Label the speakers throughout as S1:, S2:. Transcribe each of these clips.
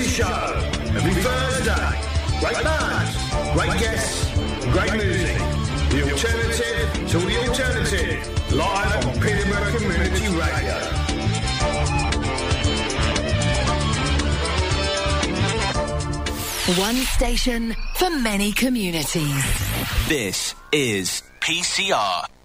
S1: Mason Show. Every Thursday. Great bands, great guests, great music. The alternative to the alternative. Live on Peterborough Community Radio.
S2: One station for many communities.
S3: This is PCR.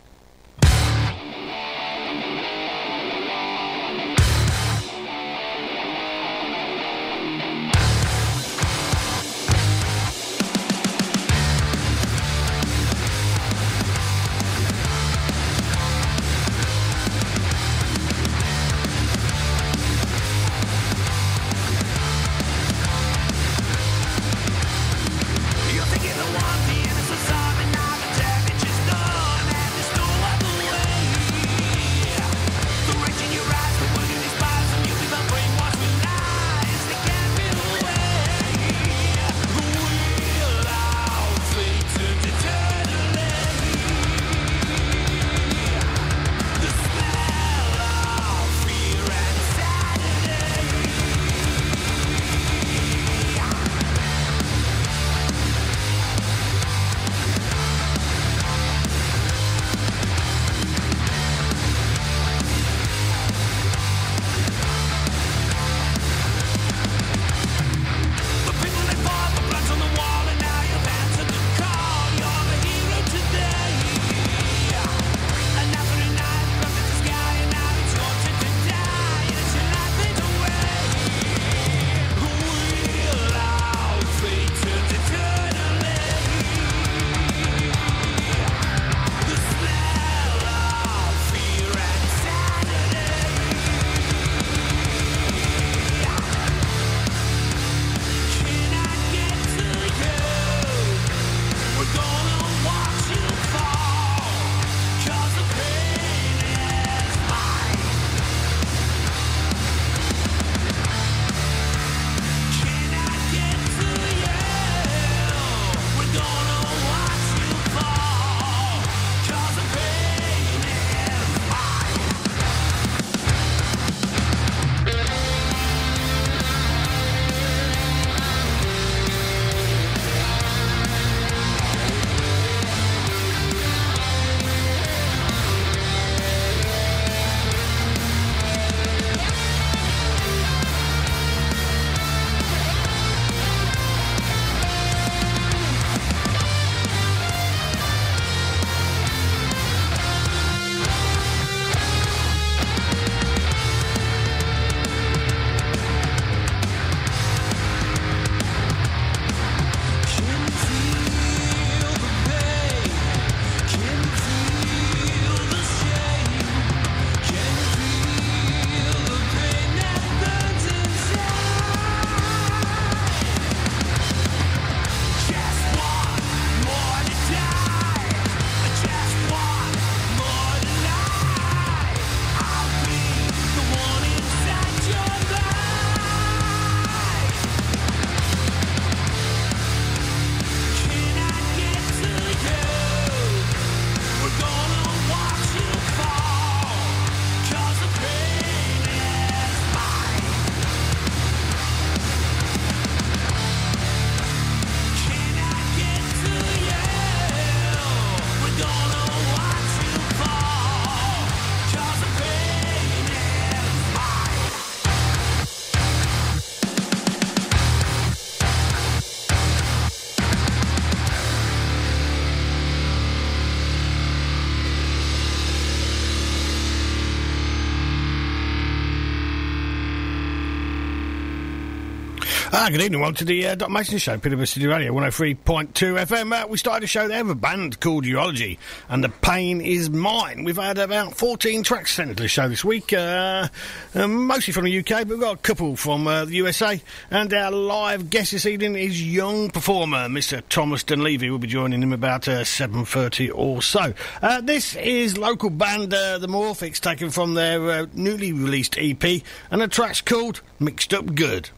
S4: Ah, good evening. Welcome to the uh, Mason Show, Peterborough City Radio, 103.2 FM. Uh, we started a show there with a band called Eulogy, and The Pain Is Mine. We've had about 14 tracks sent to the show this week, uh, um, mostly from the UK, but we've got a couple from uh, the USA. And our live guest this evening is young performer, Mr. Thomas Dunleavy. We'll be joining him about uh, 7.30 or so. Uh, this is local band uh, The Morphics, taken from their uh, newly released EP, and the track's called Mixed Up Good.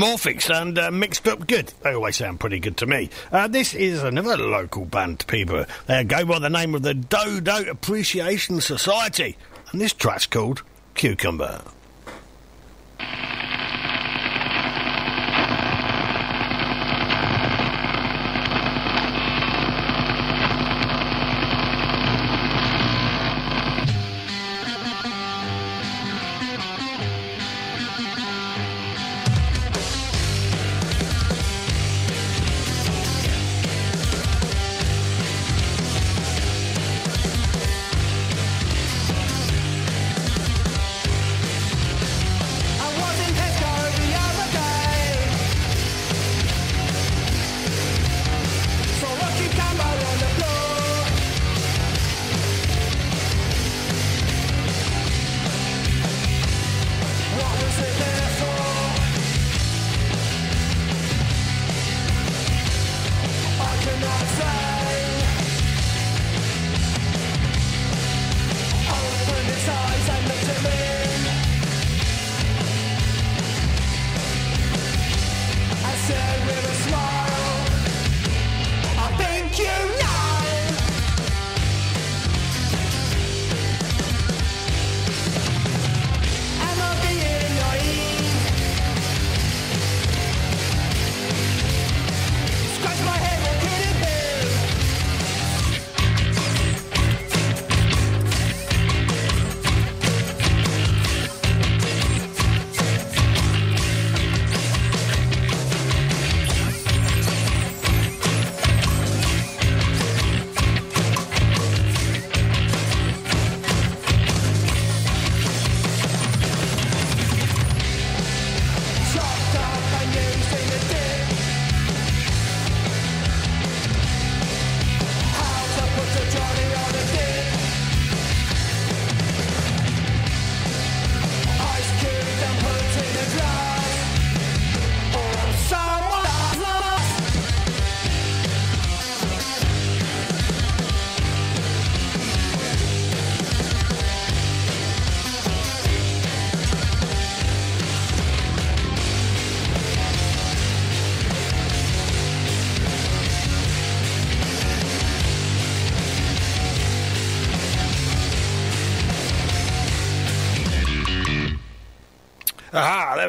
S4: Morphics and uh, Mixed Up Good. They always sound pretty good to me. Uh, this is another local band Peterborough. They go by the name of the Dodo Appreciation Society. And this track's called Cucumber.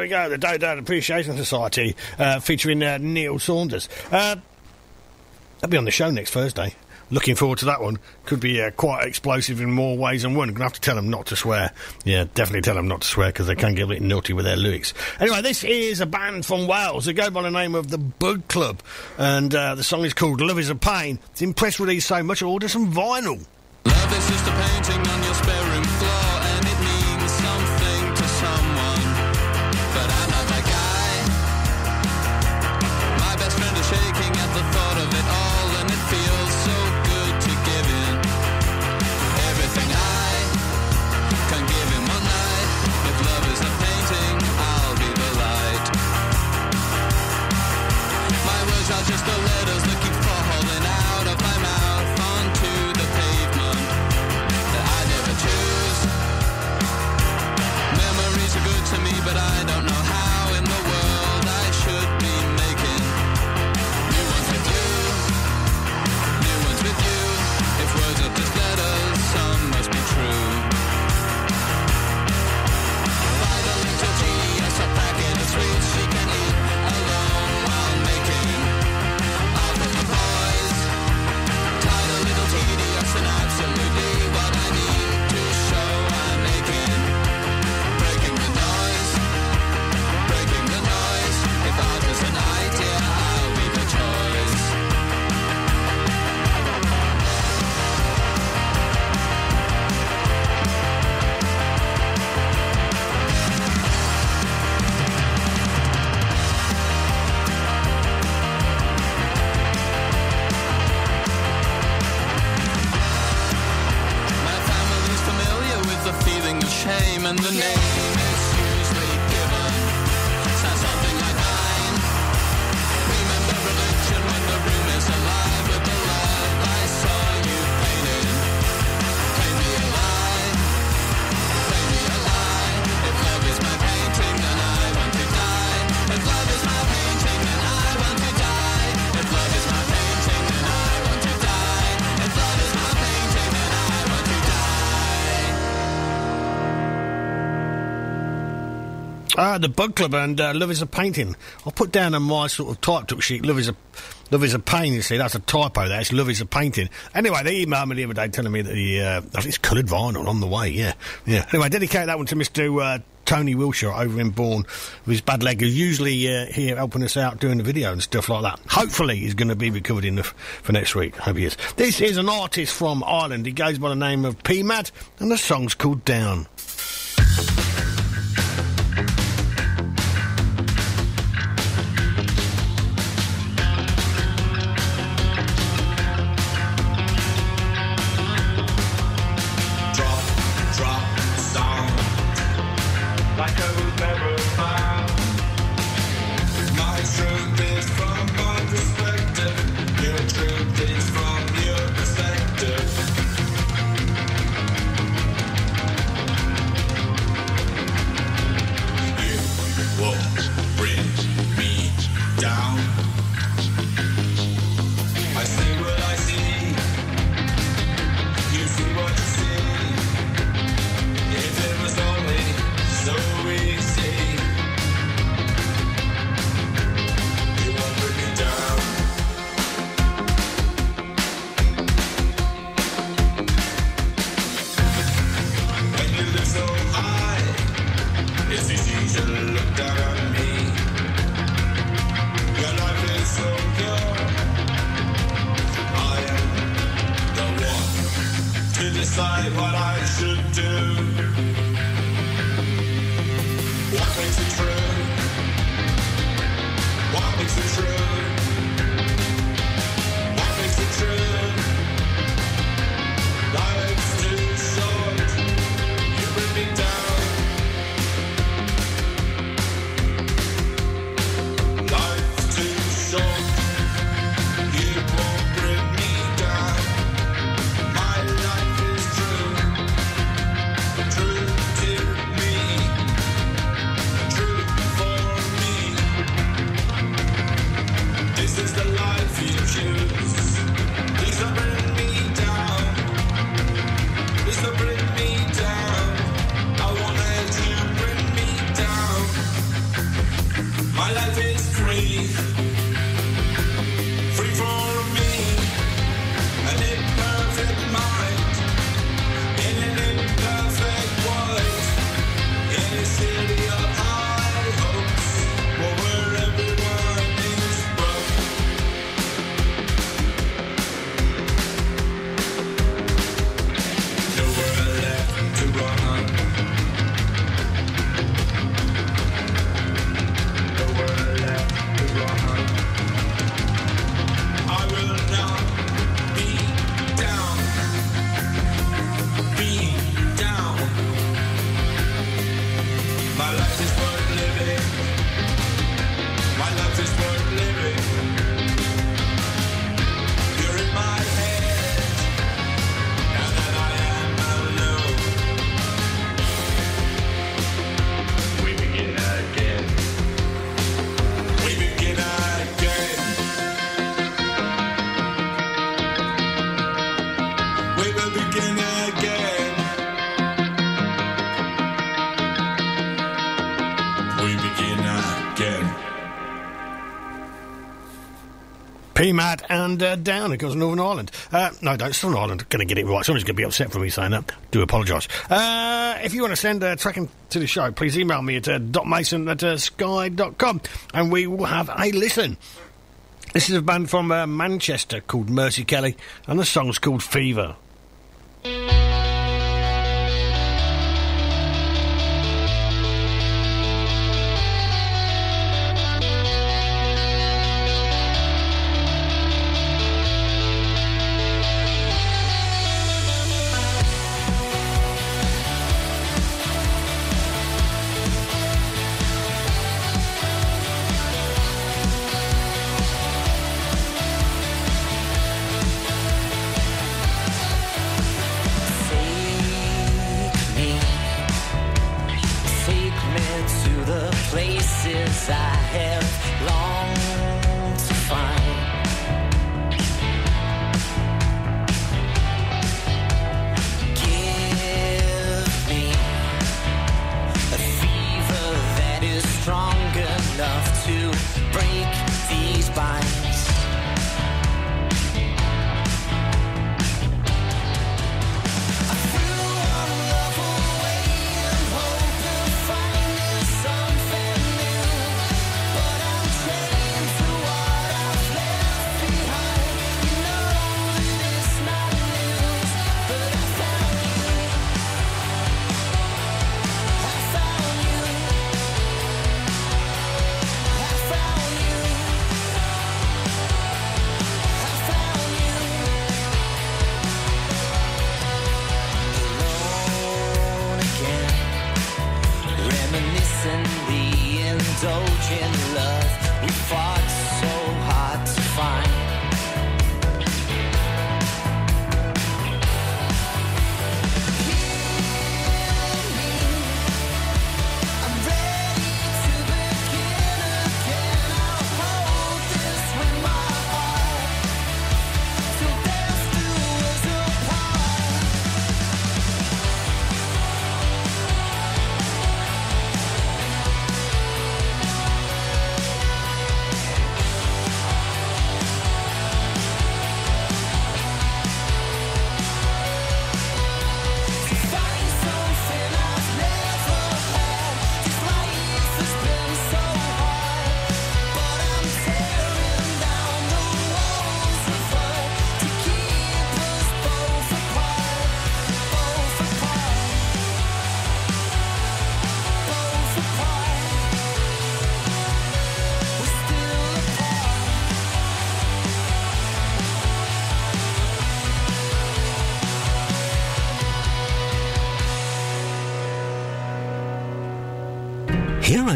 S4: We go, the Dodo Appreciation Society, uh, featuring uh, Neil Saunders. Uh, that'll be on the show next Thursday. Looking forward to that one. Could be uh, quite explosive in more ways than one. Gonna have to tell them not to swear. Yeah, definitely tell them not to swear because they can get a bit naughty with their lyrics. Anyway, this is a band from Wales. They go by the name of the Bug Club, and uh, the song is called "Love Is a Pain." It's impressed with these so much, I ordered some vinyl.
S5: Love is just a painting The
S6: Bug Club and uh, Love is a Painting. I'll put down on my sort of typed up sheet, Love is a Love is a pain, you see, that's a typo there, it's Love is a Painting. Anyway, they emailed me the other day telling me that the, uh, I think it's coloured vinyl on the way, yeah. Yeah. Anyway, dedicate that one to Mr. Uh, Tony Wilshire over in Bourne with his bad leg, who's usually uh, here helping us out doing the video and stuff like that. Hopefully, he's going to be recovered enough for next week. Hope he is. This is an artist from Ireland. He goes by the name of P Mad, and the song's called Down. Mad and uh, Down, of course, Northern Ireland. Uh, no, don't, Southern Ireland. Going to get it right. Somebody's going to be upset for me saying that. Do apologise. Uh, if you want to send a track in to the show, please email me at uh, docmason at uh, sky.com and we will have a listen. This is a band from uh, Manchester called Mercy Kelly, and the song's called. Fever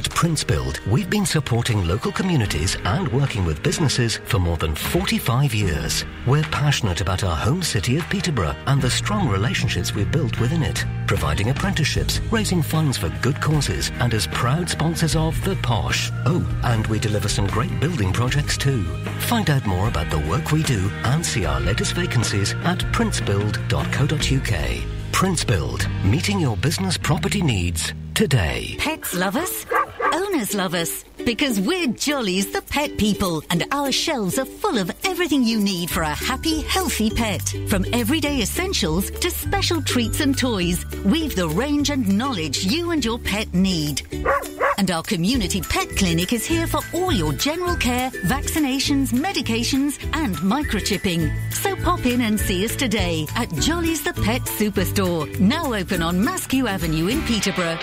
S7: at Prince Build, we've been supporting local communities and working with businesses for more than 45 years. We're passionate about our home city of Peterborough and the strong relationships we've built within it, providing apprenticeships, raising funds for good causes, and as proud sponsors of The Posh. Oh, and we deliver some great building projects too. Find out more about the work we do and see our latest vacancies at princebuild.co.uk. Prince Build, meeting your business property needs today.
S3: Pets love us. Owners love us. Because we're Jollies the pet people, and our shelves are full of everything you need for a happy, healthy pet. From everyday essentials to special treats and toys, we've the range and knowledge you and your pet need. And our community pet clinic is here for all your general care, vaccinations, medications, and microchipping. So pop in and see us today at Jolly's the Pet Superstore, now open on Maskew Avenue in Peterborough.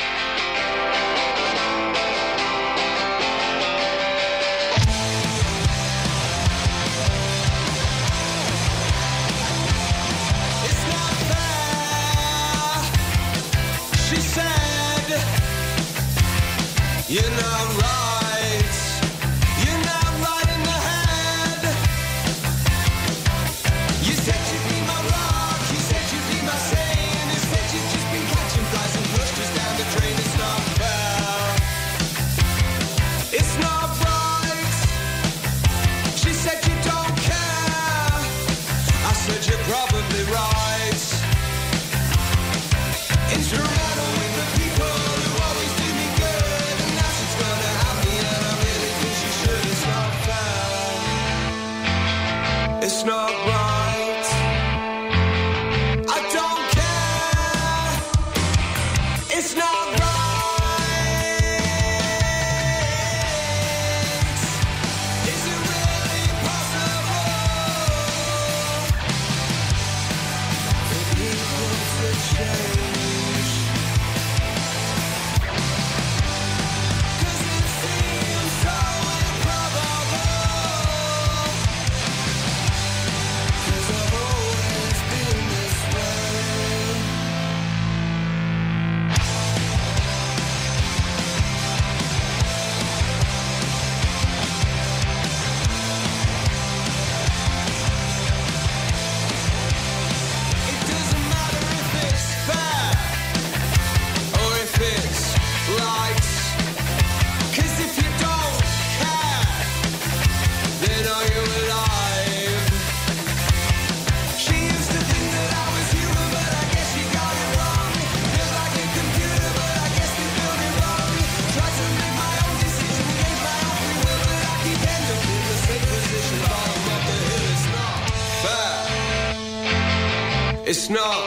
S8: Not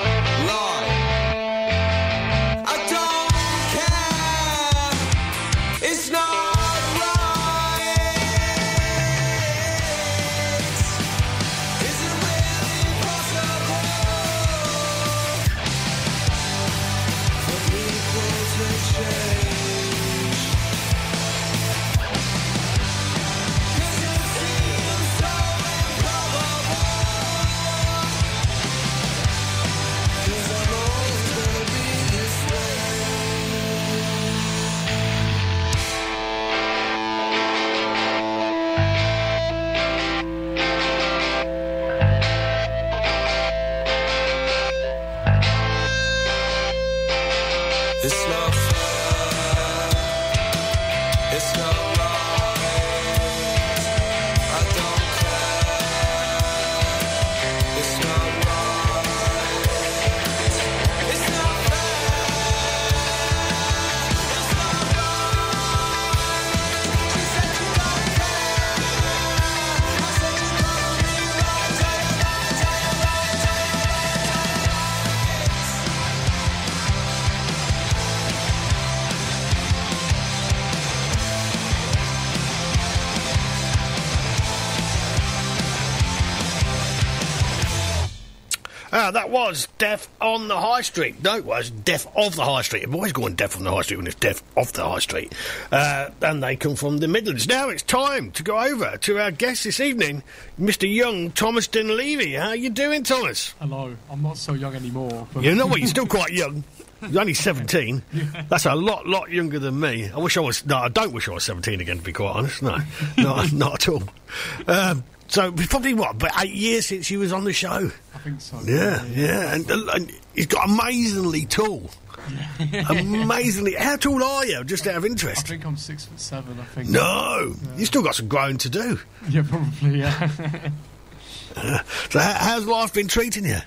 S8: that was
S4: Death on the High Street. No, it was Death of the High Street. I'm always going Death on the High Street when it's Death off the High Street. Uh, and they come from the Midlands. Now it's time to go over to our guest this evening, Mr. Young Thomas Dunleavy. How are you doing, Thomas?
S9: Hello, I'm not so young anymore. But
S4: You know what? You're still quite young. You're only 17. That's a lot, lot younger than me. I wish I was. No, I don't wish I was 17 again. To be quite honest, no, not, not at all. Um, so it's probably what, about eight years since he was on the show.
S9: I think so.
S4: Yeah, yeah, and, uh, and he's got amazingly tall. amazingly, how tall are you? Just out of interest.
S9: I think I'm six foot seven. I think.
S4: No, you still got some growing to do.
S9: Yeah, probably. Yeah.
S4: So how, how's life been treating you?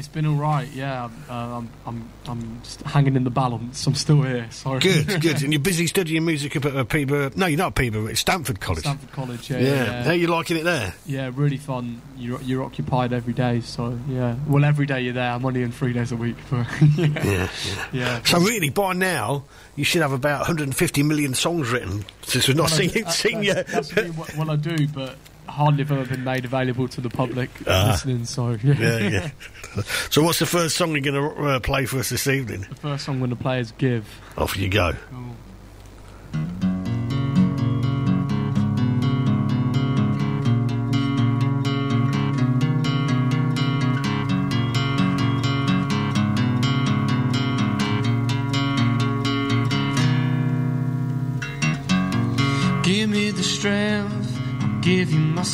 S9: It's been all right. Yeah. Uh, I'm. I'm. I'm just hanging in the balance. I'm still here. Sorry.
S4: Good, good. And you're busy studying music up at uh, Peterborough. No, you're not at Peterborough. It's Stamford College.
S9: Stamford College. Yeah.
S4: yeah.
S9: Yeah.
S4: How you liking it there?
S9: Yeah, really fun. You're, you're occupied every day, so yeah. Well, every day you're there. I'm only in three days a week, but yeah.
S4: Yeah.
S9: yeah.
S4: So really, by now, you should have about 150 million songs written. Since we've not
S9: Well, I
S4: seen
S9: uh,
S4: you.
S9: That's really what, what I do, but hardly have ever been made available to the public
S4: Ah.
S9: listening. So yeah.
S4: yeah, yeah. so what's the first song you're going to uh, play for us this evening?
S9: The first song I'm going to play is "Give."
S4: Off you go.
S9: Give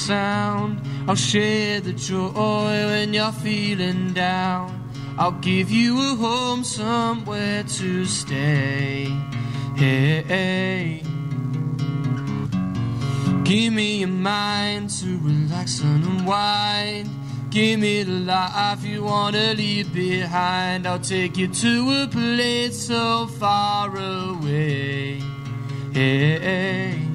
S9: sound. I'll share the joy when you're feeling down. I'll give you a home somewhere to stay. Hey, hey. Give me a mind to relax and unwind. Give me the life you wanna leave behind. I'll take you to a place so far away. Hey, hey.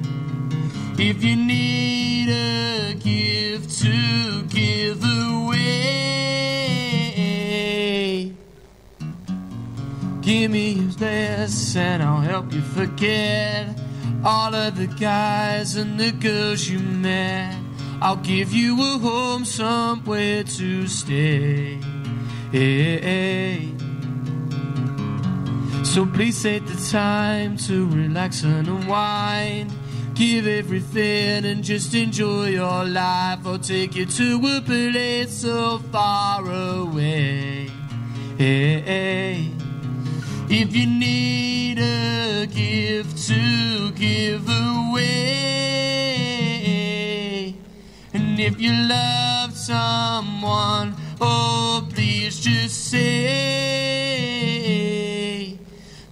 S9: If you need a gift to give away, give me best and I'll help you forget all of the guys and the girls you met. I'll give you a home somewhere to stay. So please take the time to relax and unwind. Give everything and just enjoy your life. I'll take you to a place so far away. If you need a gift to give away, and if you love someone, oh, please just say.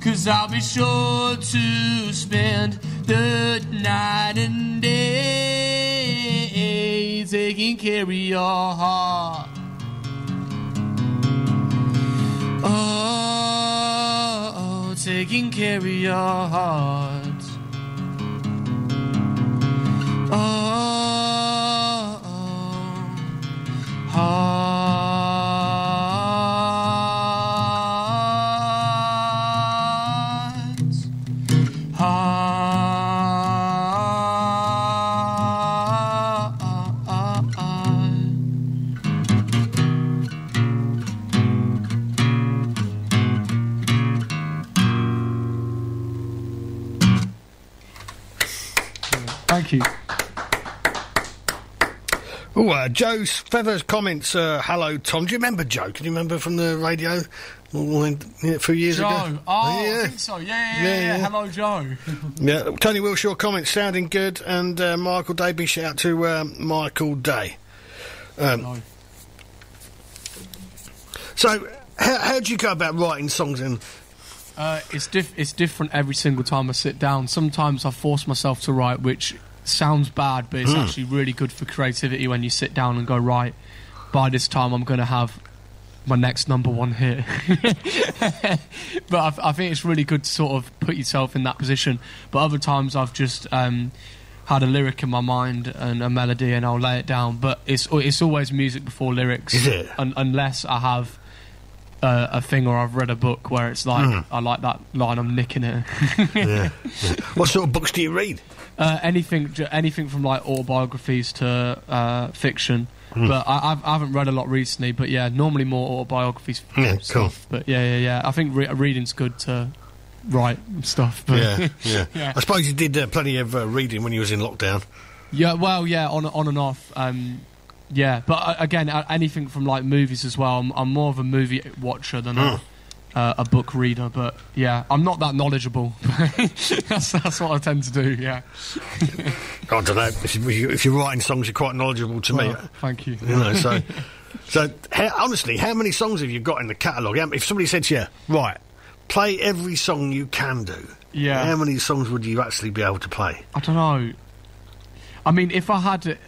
S9: Cause I'll be sure to spend the night and day taking care of your heart. Oh, taking care of your heart. Oh, heart.
S4: Oh, uh, Joe's Feathers comments. Uh, hello, Tom. Do you remember Joe? Can you remember from the radio a few years
S9: Joe.
S4: ago?
S9: Oh,
S4: yeah.
S9: I think so. Yeah, yeah,
S4: Yeah,
S9: yeah. yeah. Hello, Joe.
S4: Yeah, Tony Wilshaw comments sounding good, and uh, Michael Day. Big shout out to um, Michael Day. Um,
S9: Hello.
S4: so, how, how do you go about writing songs? And
S9: Uh, it's diff- it's different every single time I sit down. Sometimes I force myself to write, which sounds bad, but it's actually really good for creativity when you sit down and go right. By this time, I'm going to have my next number one hit. but I, I think it's really good to sort of put yourself in that position. But other times, I've just um, had a lyric in my mind and a melody, and I'll lay it down. But it's it's always music before lyrics? Un- unless I have uh, a thing or I've read a book where it's like I like that line, I'm nicking it.
S4: yeah. what sort of books do you read?
S9: Uh, anything, anything from like autobiographies to uh, fiction. But I, I've, I haven't read a lot recently. But yeah, normally more autobiographies.
S4: Yeah, cool.
S9: But yeah, yeah, yeah. I think re- reading's good to write stuff. But
S4: Yeah, yeah.
S9: Yeah.
S4: I suppose you did uh, plenty of uh, reading when you was in lockdown.
S9: Yeah, well, yeah, on on and off. Um, yeah, but uh, again, uh, anything from like movies as well. I'm, I'm more of a movie watcher than a uh, a book reader, but yeah, I'm not that knowledgeable. that's, that's what I tend to do. Yeah.
S4: I don't know. If, you, if you're writing songs, you're quite knowledgeable to me.
S9: Thank you.
S4: You know, so, so how, honestly, how many songs have you got in the catalogue? If somebody said to you, right, play every song you can do,
S9: Yeah.
S4: how many songs would you actually be able to play?
S9: I don't know. I mean, if I had,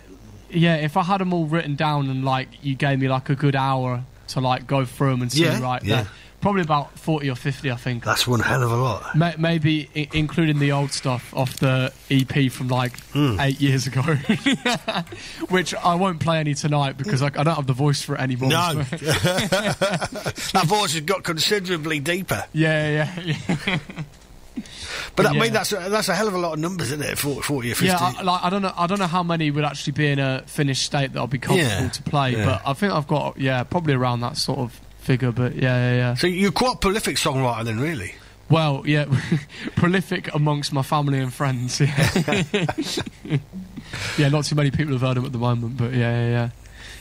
S9: yeah, if I had them all written down and like you gave me like a good hour to like go through them and see
S4: Yeah,
S9: right
S4: yeah.
S9: there, probably about forty or fifty, I think.
S4: That's one hell of a lot.
S9: Ma- maybe I- including the old stuff off the EP from like
S4: Hmm.
S9: eight years ago, which I won't play any tonight because I, I don't have the voice for it anymore.
S4: No. that voice has got considerably deeper.
S9: yeah, yeah, yeah.
S4: But I
S9: Yeah.
S4: mean, that's a, that's a hell of a lot of numbers, isn't it? 40, 40 or 50.
S9: Yeah, I, like I don't know. I don't know how many would actually be in a finished state that I'll be comfortable
S4: Yeah,
S9: to play,
S4: yeah.
S9: but I think I've got yeah, probably around that sort of figure. But yeah, yeah, yeah.
S4: so you're quite a prolific songwriter then, really?
S9: Well, yeah, prolific amongst my family and friends. Yeah, yeah. Not too many people have heard him at the moment, but yeah,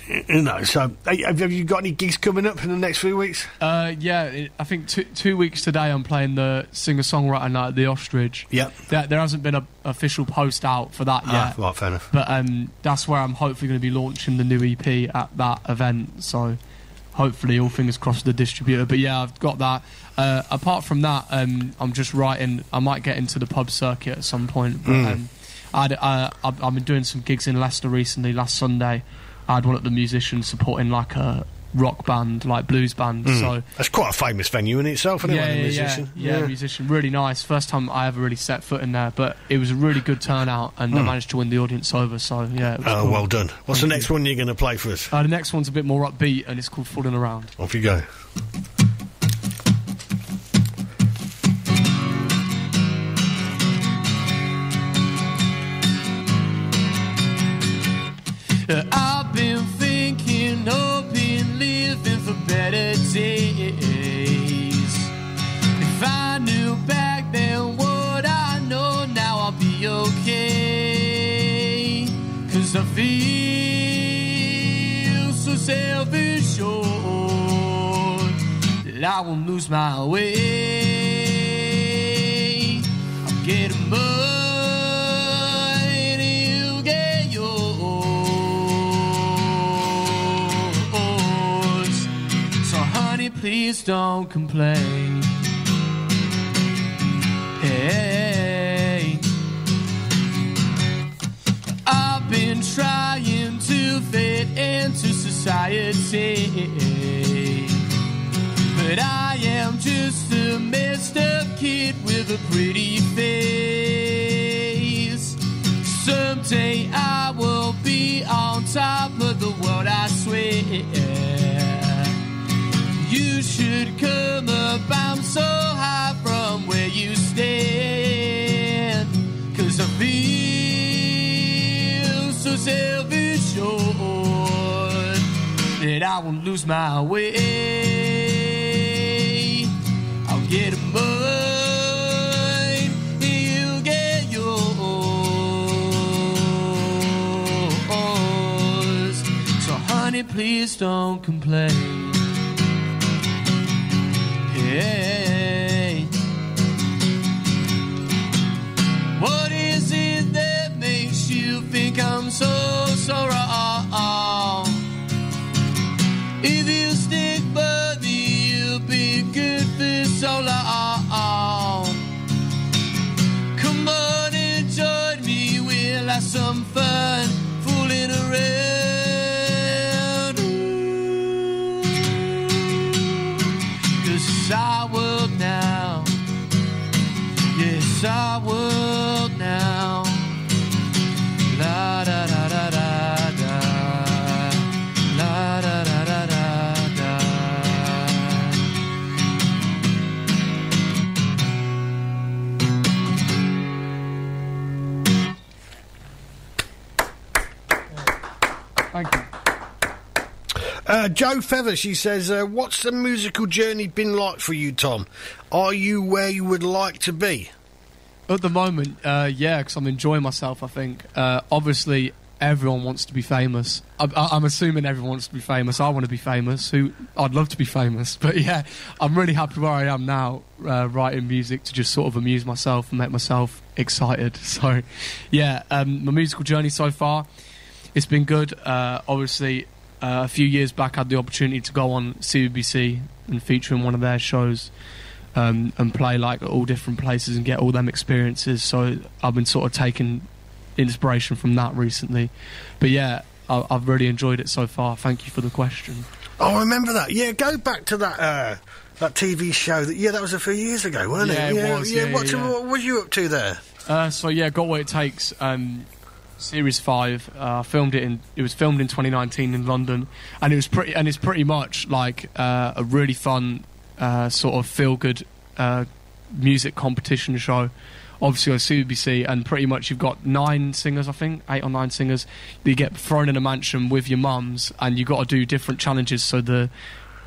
S9: yeah,
S4: You know, so have you got any gigs coming up in the next few weeks?
S9: yeah. Uh, yeah, I think two, two weeks today I'm playing the singer songwriter night at the Ostrich.
S4: Yep.
S9: There, there hasn't been an official post out for that
S4: Ah,
S9: yet.
S4: right, fair enough.
S9: But um, that's where I'm hopefully going to be launching the new EP at that event. So hopefully, all fingers crossed, the distributor. But yeah, I've got that. Uh, apart from that, um, I'm just writing. I might get into the pub circuit at some point. But
S4: Mm.
S9: um, I'd, uh, I've, I've been doing some gigs in Leicester recently. Last Sunday, I had one at the musicians supporting like a rock band, like blues band.
S4: Mm.
S9: So
S4: That's quite a famous venue in itself, isn't
S9: yeah, yeah,
S4: musician?
S9: yeah, yeah, musician, really nice. First time I ever really set foot in there, but it was a really good turnout, and I
S4: Mm.
S9: managed to win the audience over. So yeah, it was
S4: Oh,
S9: cool.
S4: well done. What's
S9: Thank
S4: the next one you're going to play for us?
S9: Uh, the next one's a bit more upbeat, and it's called "Falling Around."
S4: Off you go.
S9: Uh, feel so self assured that I won't lose my way. I'm getting mine, you get yours. So, honey, please don't complain. Hey, trying to fit into society. But I am just a messed up kid with a pretty face. Someday I will be on top of the world, I swear. You should come up, I'm so high from where you stand. Self assured that I won't lose my way. I'll get mine, you get yours. So, honey, please don't complain. Hey. So wrong? Oh, oh. If you stick by me, you'll be good for so long. Oh, Come on and join me, we'll have some
S4: Uh, Joe Feather, she says, uh, What's the musical journey been like for you, Tom? Are you where you would like to be?
S9: At the moment, uh, yeah, because I'm enjoying myself. I think. Uh, obviously, everyone wants to be famous. I, I'm assuming everyone wants to be famous. I want to be famous. Who I'd love to be famous, but yeah, I'm really happy where I am now, uh, writing music to just sort of amuse myself and make myself excited. So, yeah, um, my musical journey so far, it's been good. Uh, obviously, uh, a few years back, I had the opportunity to go on CBBC and feature in one of their shows um, and play like at all different places and get all them experiences. So I've been sort of taking inspiration from that recently. But yeah, I, I've really enjoyed it so far. Thank you for the question.
S4: Oh, I remember that. Yeah, go back to that uh, that TV show. That yeah, that was a few years ago, wasn't
S9: Yeah,
S4: it?
S9: it was,
S4: Yeah,
S9: yeah,
S4: what,
S9: yeah.
S4: what was you up to there?
S9: Uh, so yeah, got what it takes. Um, series five. Uh, filmed it in. It was filmed in 2019 in London, and it was pretty. And it's pretty much like uh, a really fun, uh, sort of feel good uh, music competition show. Obviously on CBBC, and pretty much you've got nine singers, I think, eight or nine singers. You get thrown in a mansion with your mums, and you got to do different challenges. So the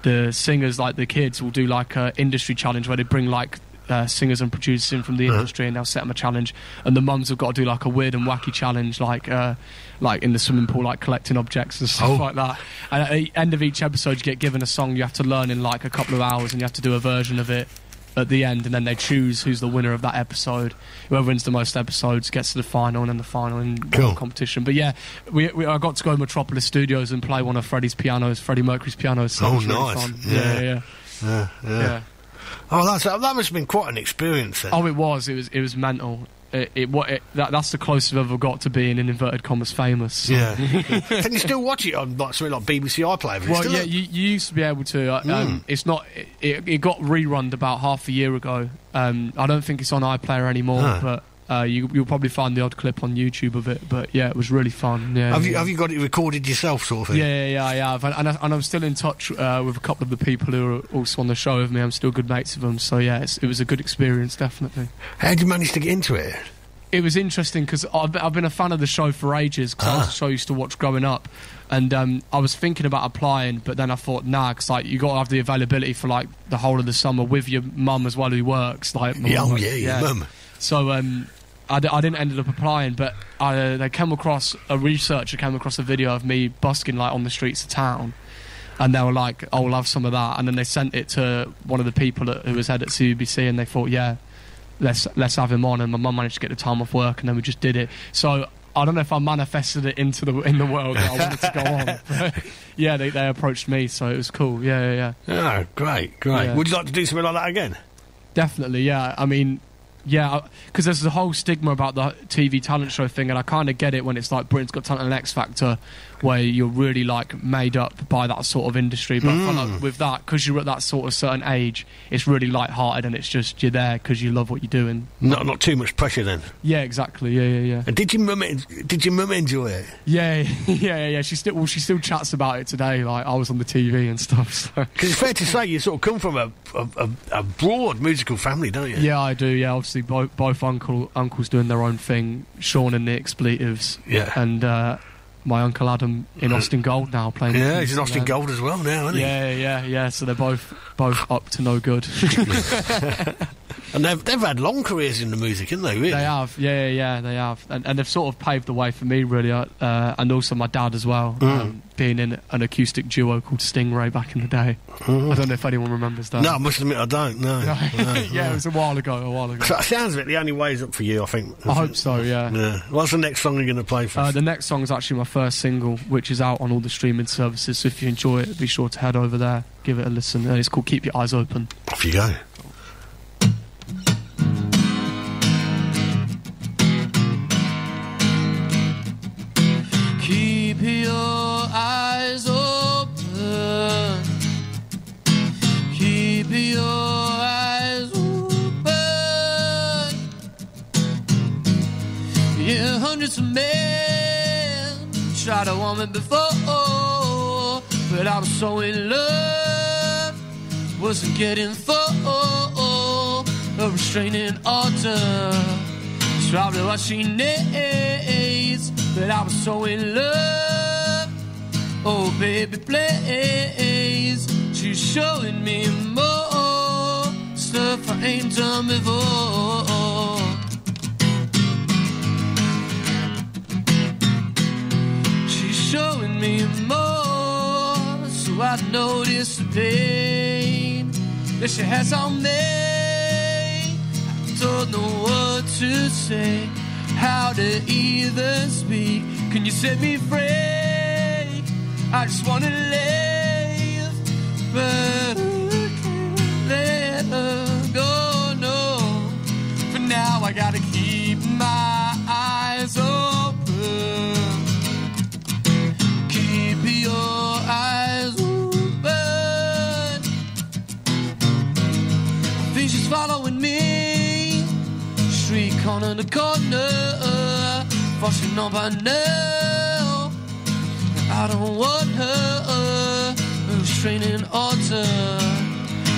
S9: the singers, like the kids, will do like a industry challenge where they bring like uh, singers and producers in from the
S4: Uh-huh.
S9: industry, and they'll set them a challenge. And the mums have got to do like a weird and wacky challenge, like uh, like in the swimming pool, like collecting objects and stuff
S4: Oh.
S9: like that. And at the end of each episode, you get given a song you have to learn in like a couple of hours, and you have to do a version of it at the end, and then they choose who's the winner of that episode. Whoever wins the most episodes gets to the final, and then the final in
S4: Cool.
S9: the competition. But yeah, we, we I got to go to Metropolis Studios and play one of Freddie's pianos, Freddie Mercury's pianos. So
S4: Oh,
S9: really
S4: nice.
S9: fun.
S4: Yeah.
S9: Yeah, yeah,
S4: Yeah, yeah. Oh, that's that must have been quite an experience then.
S9: Oh, it was. It was. It was mental. It, it, what, it that, that's the closest I've ever got to being in inverted commas famous. so-
S4: Yeah. Can you still watch it on like something like BBC iPlayer?
S9: Well, yeah, you, you used to be able to. Uh,
S4: Mm.
S9: um, it's not. It, it, got rerun about half a year ago. Um, I don't think it's on iPlayer anymore, but uh, you, you'll probably find the odd clip on YouTube of it. But yeah, it was really fun. Yeah,
S4: have you
S9: yeah.
S4: have you got it recorded yourself, sort of thing?
S9: Yeah, yeah, yeah, I have, and, I, and I'm still in touch uh, with a couple of the people who are also on the show with me. I'm still good mates with them, so yeah, it's, it was a good experience, definitely.
S4: How did you manage to get into it?
S9: It was interesting because I've, been- I've been a fan of the show for ages. Because
S4: Ah.
S9: I was a show I used to watch growing up, and um, I was thinking about applying, but then I thought, nah, because like you got to have the availability for like the whole of the summer with your mum as well who works. Like,
S4: Yeah,
S9: mum
S4: oh
S9: works-
S4: yeah, your mum.
S9: So um, I, d- I didn't end up applying, but I, they came across a researcher came across a video of me busking like on the streets of town. And they were like, "Oh, we'll have some of that." And then they sent it to one of the people at, who was head at CBBC, and they thought, "Yeah, let's let's have him on." And my mum managed to get the time off work, and then we just did it. So I don't know if I manifested it into the in the world that I wanted to go on. But yeah, they, they approached me, so it was cool. Yeah, yeah, yeah.
S4: Oh, great, great.
S9: Yeah.
S4: Would you like to do something like that again?
S9: Definitely, yeah. I mean, yeah, because there's a whole stigma about the TV talent show thing, and I kind of get it when it's like Britain's Got Talent and X Factor, where you're really like made up by that sort of industry. But
S4: Mm.
S9: like with that, because you're at that sort of certain age, it's really light-hearted, and it's just you're there because you love what you're doing.
S4: Not not too much pressure then.
S9: Yeah, exactly. Yeah, yeah, yeah.
S4: And did your mum did your mum enjoy it?
S9: Yeah, yeah, yeah, yeah. She still, well, she still chats about it today. Like I was on the TV and stuff. So.
S4: Because it's fair to say you sort of come from a a, a, a broad musical family, don't you?
S9: Yeah, I do. Yeah, obviously both both uncle uncles doing their own thing. Sean and the expletives.
S4: Yeah.
S9: and uh, my uncle Adam in mm. Austin Gold now playing.
S4: Yeah, he's in Austin. Gold as well now, isn't he?
S9: Yeah, yeah, yeah. So they're both both up to no good.
S4: And they've they've had long careers in the music, haven't they? Really?
S9: they have, yeah, yeah, yeah, they have, and, and they've sort of paved the way for me, really, uh, uh, and also my dad as well,
S4: Mm.
S9: um, being in an acoustic duo called Stingray back in the day. I don't know if anyone remembers that.
S4: Mm. No, I must admit I don't. No. no,
S9: yeah,
S4: no.
S9: it was a while ago. A while ago.
S4: So it sounds it, the only way is up for you, I think.
S9: I hope so. Yeah.
S4: Yeah. What's the next song you're going to play for
S9: Uh,
S4: us?
S9: the next song is actually my first single, which is out on all the streaming services. So if you enjoy it, be sure to head over there, give it a listen. And it's called "Keep Your Eyes Open."
S4: Off you go.
S5: Keep your eyes open. Keep your eyes open. Yeah, hundreds of men tried to want me before, but I was so in love, wasn't getting full. A restraining order. It's probably what she needs. But I was so in love. Oh, baby, please. She's showing me more stuff I ain't done before.
S9: She's showing me more, so I notice the pain that she has on me. I don't know what to say, how to even speak. Can you set me free? I just wanna live, but I can't let her go. No, for now I gotta keep my Corner to corner. Fussing on by now. I don't want her. Restraining order.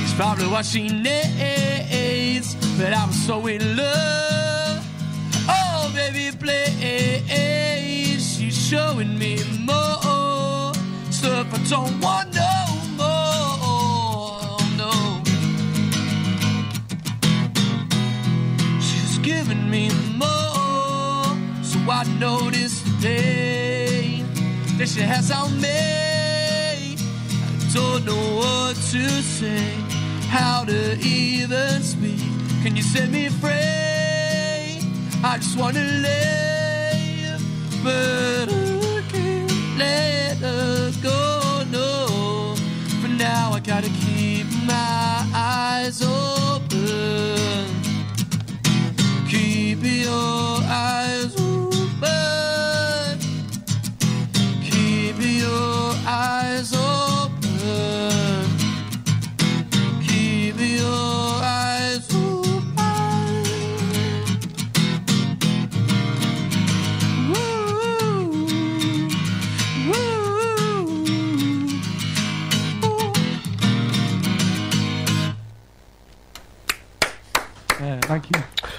S9: It's probably what she needs. But I'm so in love. Oh, baby, please. She's showing me more stuff I don't want no I notice the pain that she has on me. I don't know what to say, how to even speak. Can you set me free? I just wanna live, but I can't let her go. No, for now I gotta keep my eyes open.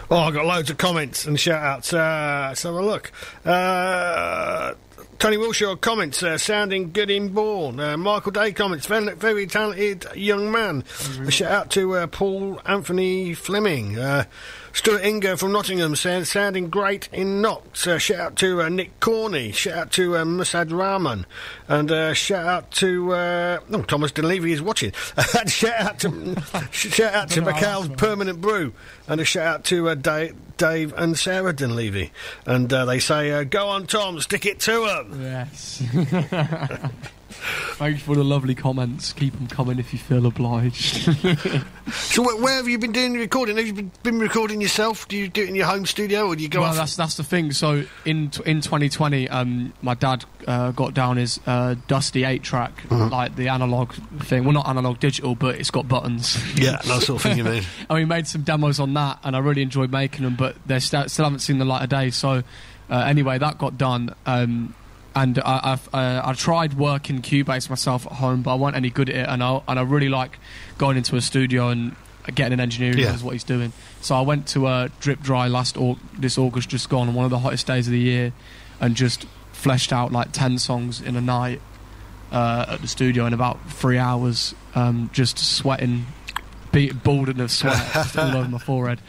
S4: Oh, I got loads of comments and shout outs. Uh, let's have a look. Uh, Tony Wilshaw comments, uh, sounding good in born. Uh, Michael Day comments, very, very talented young man. A shout out to uh, Paul Anthony Fleming. Stuart Inger from Nottingham said, sounding great in Notts. Uh, shout out to uh, Nick Corney. Shout out to uh, Musad Rahman. And uh, shout out to. Uh, oh, Thomas Dunleavy is watching. Shout out to. shout out to McCall's Permanent Brew. And a shout out to uh, Dave, Dave and Sarah Dunleavy. And uh, they say, uh, go on, Tom, stick it to them.
S9: Yes. Thank you for the lovely comments. Keep them coming if you feel obliged.
S4: So, wh- where have you been doing the recording? Have you been, been recording yourself? Do you do it in your home studio or do you go
S9: well,
S4: off?
S9: that's that's the thing. So in t- in 2020, um, my dad uh, got down his uh, Dusty eight track,
S4: Mm-hmm.
S9: like the analog thing. Well, not analog digital, but it's got buttons.
S4: Yeah, that sort of thing you mean.
S9: and we made some demos on that, and I really enjoyed making them. But they st- still haven't seen the light of day. So uh, anyway, that got done. Um, and I, I've, uh, I tried working Cubase myself at home, but I wasn't any good at it. And I and I really like going into a studio and getting an engineer who
S4: Yeah.
S9: knows what he's doing. So I went to uh, Drip Dry last this August, just gone, on one of the hottest days of the year, and just fleshed out like ten songs in a night uh, at the studio in about three hours, um, just sweating, be- balding of sweat all over my forehead.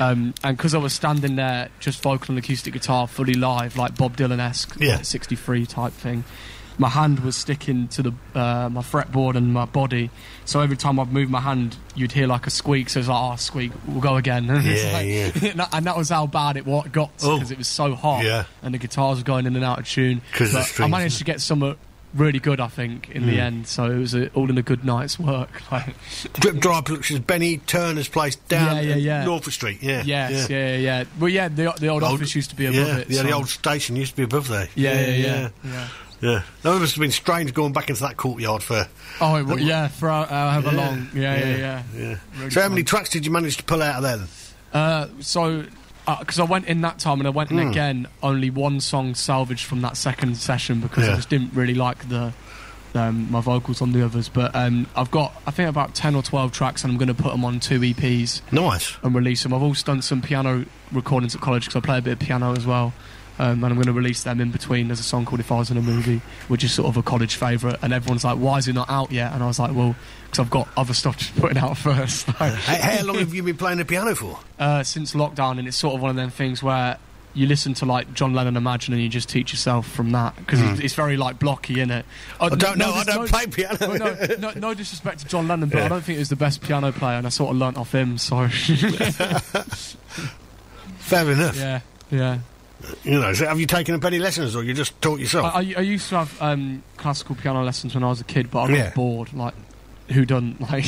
S9: Um, and because I was standing there, just vocal and acoustic guitar, fully live, like Bob Dylan esque,
S4: Yeah.
S9: 63 type thing. My hand was sticking to the uh, my fretboard and my body, so every time I'd move my hand, you'd hear like a squeak. So it's like, "Oh, squeak, we'll go again." And
S4: Yeah,
S9: like-
S4: yeah.
S9: and that- was how bad it got
S4: Oh.
S9: because it was so hot,
S4: Yeah.
S9: and the guitars were going in and out of tune.
S4: 'Cause the
S9: But I managed to get some really good, I think, in
S4: Mm.
S9: the end. So it was a, all in a good night's work. Like,
S4: Drip Dry Productions, Benny Turner's place down
S9: Yeah, yeah, yeah.
S4: Norfolk Street. Yeah.
S9: yes, yeah, yeah, yeah. Well, yeah, the, the old, office used to be above
S4: yeah,
S9: it.
S4: Yeah, the old station used to be above there.
S9: Yeah, yeah, yeah.
S4: yeah.
S9: yeah.
S4: Yeah. That must have been strange going back into that courtyard for.
S9: Oh, it, wa- yeah, for uh, however
S4: Yeah,
S9: long. Yeah, yeah, yeah.
S4: yeah.
S9: Really
S4: so, how many tracks did you manage to pull out of there? Then?
S9: Uh, so, because I went in that time and I went in
S4: Hmm.
S9: again, only one song salvaged from that second session because
S4: Yeah.
S9: I just didn't really like the um, my vocals on the others. But um, I've got, I think, about ten or twelve tracks, and I'm going to put them on two EPs
S4: Nice.
S9: and release them. I've also done some piano recordings at college because I play a bit of piano as well. Um, and I'm going to release them in between. There's a song called "If I Was in a Movie," which is sort of a college favourite, and everyone's like, "Why is it not out yet?" And I was like, "Well, because I've got other stuff to put out first.
S4: How, how long have you been playing the piano for?
S9: uh, since lockdown, and it's sort of one of them things where you listen to like John Lennon Imagine and you just teach yourself from that because it's, it's very like blocky in it.
S4: I don't know. I don't play piano.
S9: no, no, no disrespect to John Lennon, but I don't think he was the best piano player, and I sort of learnt off him. So
S4: Fair enough.
S9: yeah, yeah.
S4: You know, so have you taken up any lessons or you just taught yourself?
S9: I, I, I used to have um, classical piano lessons when I was a kid, but I got
S4: Yeah.
S9: bored. Like, who done like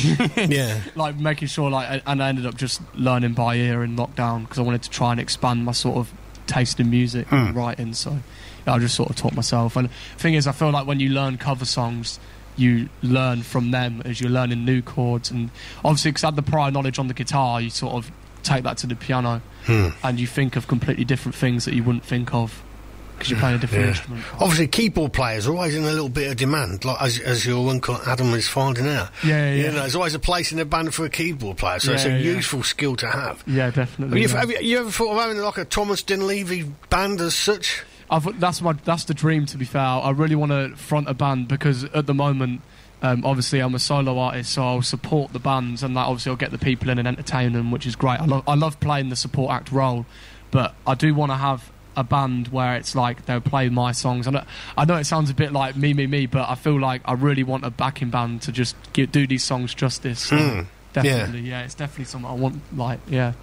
S4: yeah.
S9: like making sure like and I ended up just learning by ear in lockdown because I wanted to try and expand my sort of taste in music
S4: Hmm.
S9: and writing so I just sort of taught myself and the thing is I feel like when you learn cover songs you learn from them as you're learning new chords and obviously because I had the prior knowledge on the guitar you sort of take that to the piano
S4: Hmm.
S9: and you think of completely different things that you wouldn't think of because you're playing a different
S4: Yeah.
S9: instrument
S4: Obviously, keyboard players are always in a little bit of demand, like as, as your uncle Adam is finding out.
S9: Yeah, yeah,
S4: You know, there's always a place in the band for a keyboard player, so it's a
S9: yeah.
S4: useful skill to have.
S9: yeah
S4: Have
S9: definitely
S4: you,
S9: yeah.
S4: have you, you ever thought of having like a Thomas Dunleavy band as such?
S9: I've, that's my that's the dream. To be fair, I really want to front a band because at the moment, um, obviously, I'm a solo artist, so I'll support the bands, and that obviously I'll get the people in and entertain them, which is great. I love I love playing the support act role, but I do want to have a band where it's like they'll play my songs. I know, I know it sounds a bit like me, me, me, but I feel like I really want a backing band to just give, do these songs justice. So
S4: Hmm.
S9: Definitely, yeah. it's definitely something I want. Like, yeah,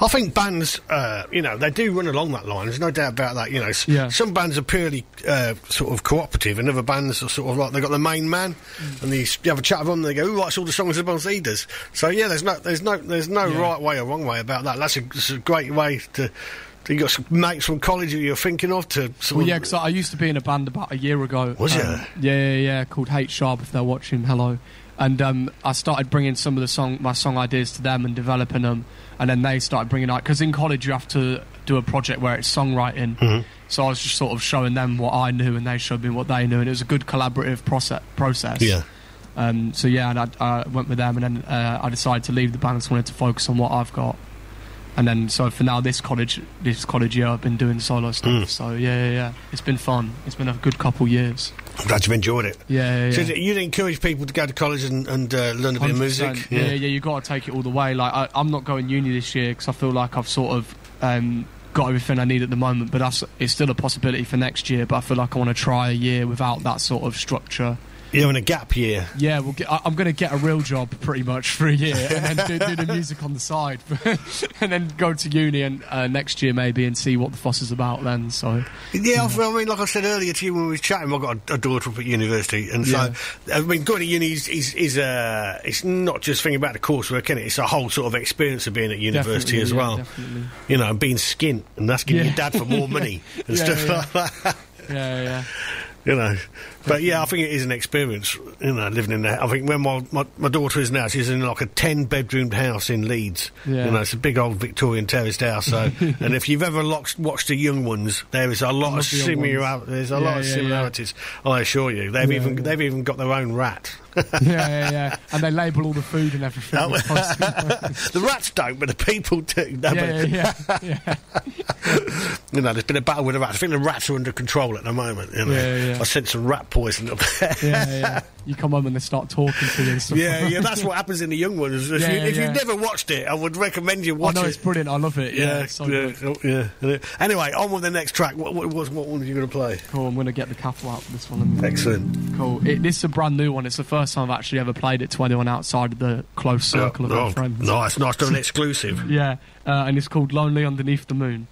S4: I think bands, uh, you know, they do run along that line. There's no doubt about that. You know, S-
S9: Yeah.
S4: some bands are purely uh, sort of cooperative, and other bands are sort of like they've got the main man,
S9: Mm.
S4: and these, you have a chat with them, and they go, "Who writes all the songs about he does?" So yeah, there's no, there's no, there's no
S9: Yeah.
S4: right way or wrong way about that. That's a, that's a great way to. You got some mates from college who you're thinking of to. Sort
S9: Well, yeah, because I used to be in a band about a year ago.
S4: Was
S9: um,
S4: ya?
S9: Yeah, yeah, yeah. Called Hate Sharp. If they're watching, hello. And um, I started bringing some of the song, my song ideas to them and developing them. And then they started bringing out because in college you have to do a project where it's songwriting.
S4: Mm-hmm.
S9: So I was just sort of showing them what I knew, and they showed me what they knew, and it was a good collaborative process. Process.
S4: yeah.
S9: Um, so yeah, and I, I went with them, and then uh, I decided to leave the band. and wanted to focus on what I've got. And then, so for now, this college, this college year, I've been doing solo stuff.
S4: Mm.
S9: So yeah, yeah, yeah, it's been fun. It's been a good couple years.
S4: I'm glad you've enjoyed it.
S9: Yeah, yeah,
S4: So
S9: yeah.
S4: you'd encourage people to go to college and, and uh, learn a bit of
S9: 100%.
S4: music.
S9: Yeah, yeah, you got to take it all the way. Like I, I'm not going uni this year because I feel like I've sort of um, got everything I need at the moment. But that's it's still a possibility for next year. But I feel like I want to try a year without that sort of structure.
S4: You're having a gap year.
S9: Yeah, we'll get, I, I'm going to get a real job pretty much for a year, and then do, do the music on the side, and then go to uni and uh, next year maybe and see what the fuss is about then. So
S4: Yeah, I I mean, like I said earlier to you when we were chatting, I've got a, a daughter up at university, and
S9: Yeah.
S4: so I mean, going to uni is is, is uh, it's not just thinking about the coursework, is it? It's a whole sort of experience of being at university
S9: Definitely,
S4: as
S9: yeah,
S4: well.
S9: definitely.
S4: You know, and being skint and asking
S9: Yeah.
S4: your dad for more money and
S9: Yeah,
S4: stuff
S9: yeah.
S4: like that.
S9: yeah, yeah.
S4: You know, but yeah, I think it is an experience. You know, living in there. I think when my, my, my daughter is now, she's in like a ten bedroomed house in Leeds.
S9: Yeah.
S4: You know, it's a big old Victorian terraced house. So, and if you've ever locked, watched the Young Ones, there is a lot of similar. There's a
S9: Yeah,
S4: lot of
S9: yeah,
S4: similarities. I assure you, they've even they've even got their own rat.
S9: yeah, yeah, yeah. And they label all the food and everything.
S4: Oh, the rats don't, but the people do. No,
S9: yeah, yeah, yeah, yeah.
S4: You know, there's been a battle with the rats. I think the rats are under control at the moment. You know,
S9: Yeah, yeah.
S4: I sent some rat poison up there.
S9: yeah, yeah. You come home and they start talking to you and stuff.
S4: Yeah, yeah, that's what happens in the young ones. If,
S9: Yeah,
S4: you, if
S9: yeah.
S4: you've never watched it, I would recommend you
S9: I
S4: watch
S9: know
S4: it.
S9: it's brilliant. I love it. Yeah,
S4: yeah,
S9: so
S4: yeah, oh, yeah, Anyway, on with the next track. What, what, what, what one are you going to play?
S9: Cool. I'm gonna get the capital out for this one.
S4: Excellent.
S9: Cool. It, this is a brand new one. It's the first time I've actually ever played it to anyone outside of the close circle of
S4: Oh,
S9: my friends.
S4: Nice, nice to an exclusive.
S9: Yeah, uh, and it's called "Lonely Underneath the Moon."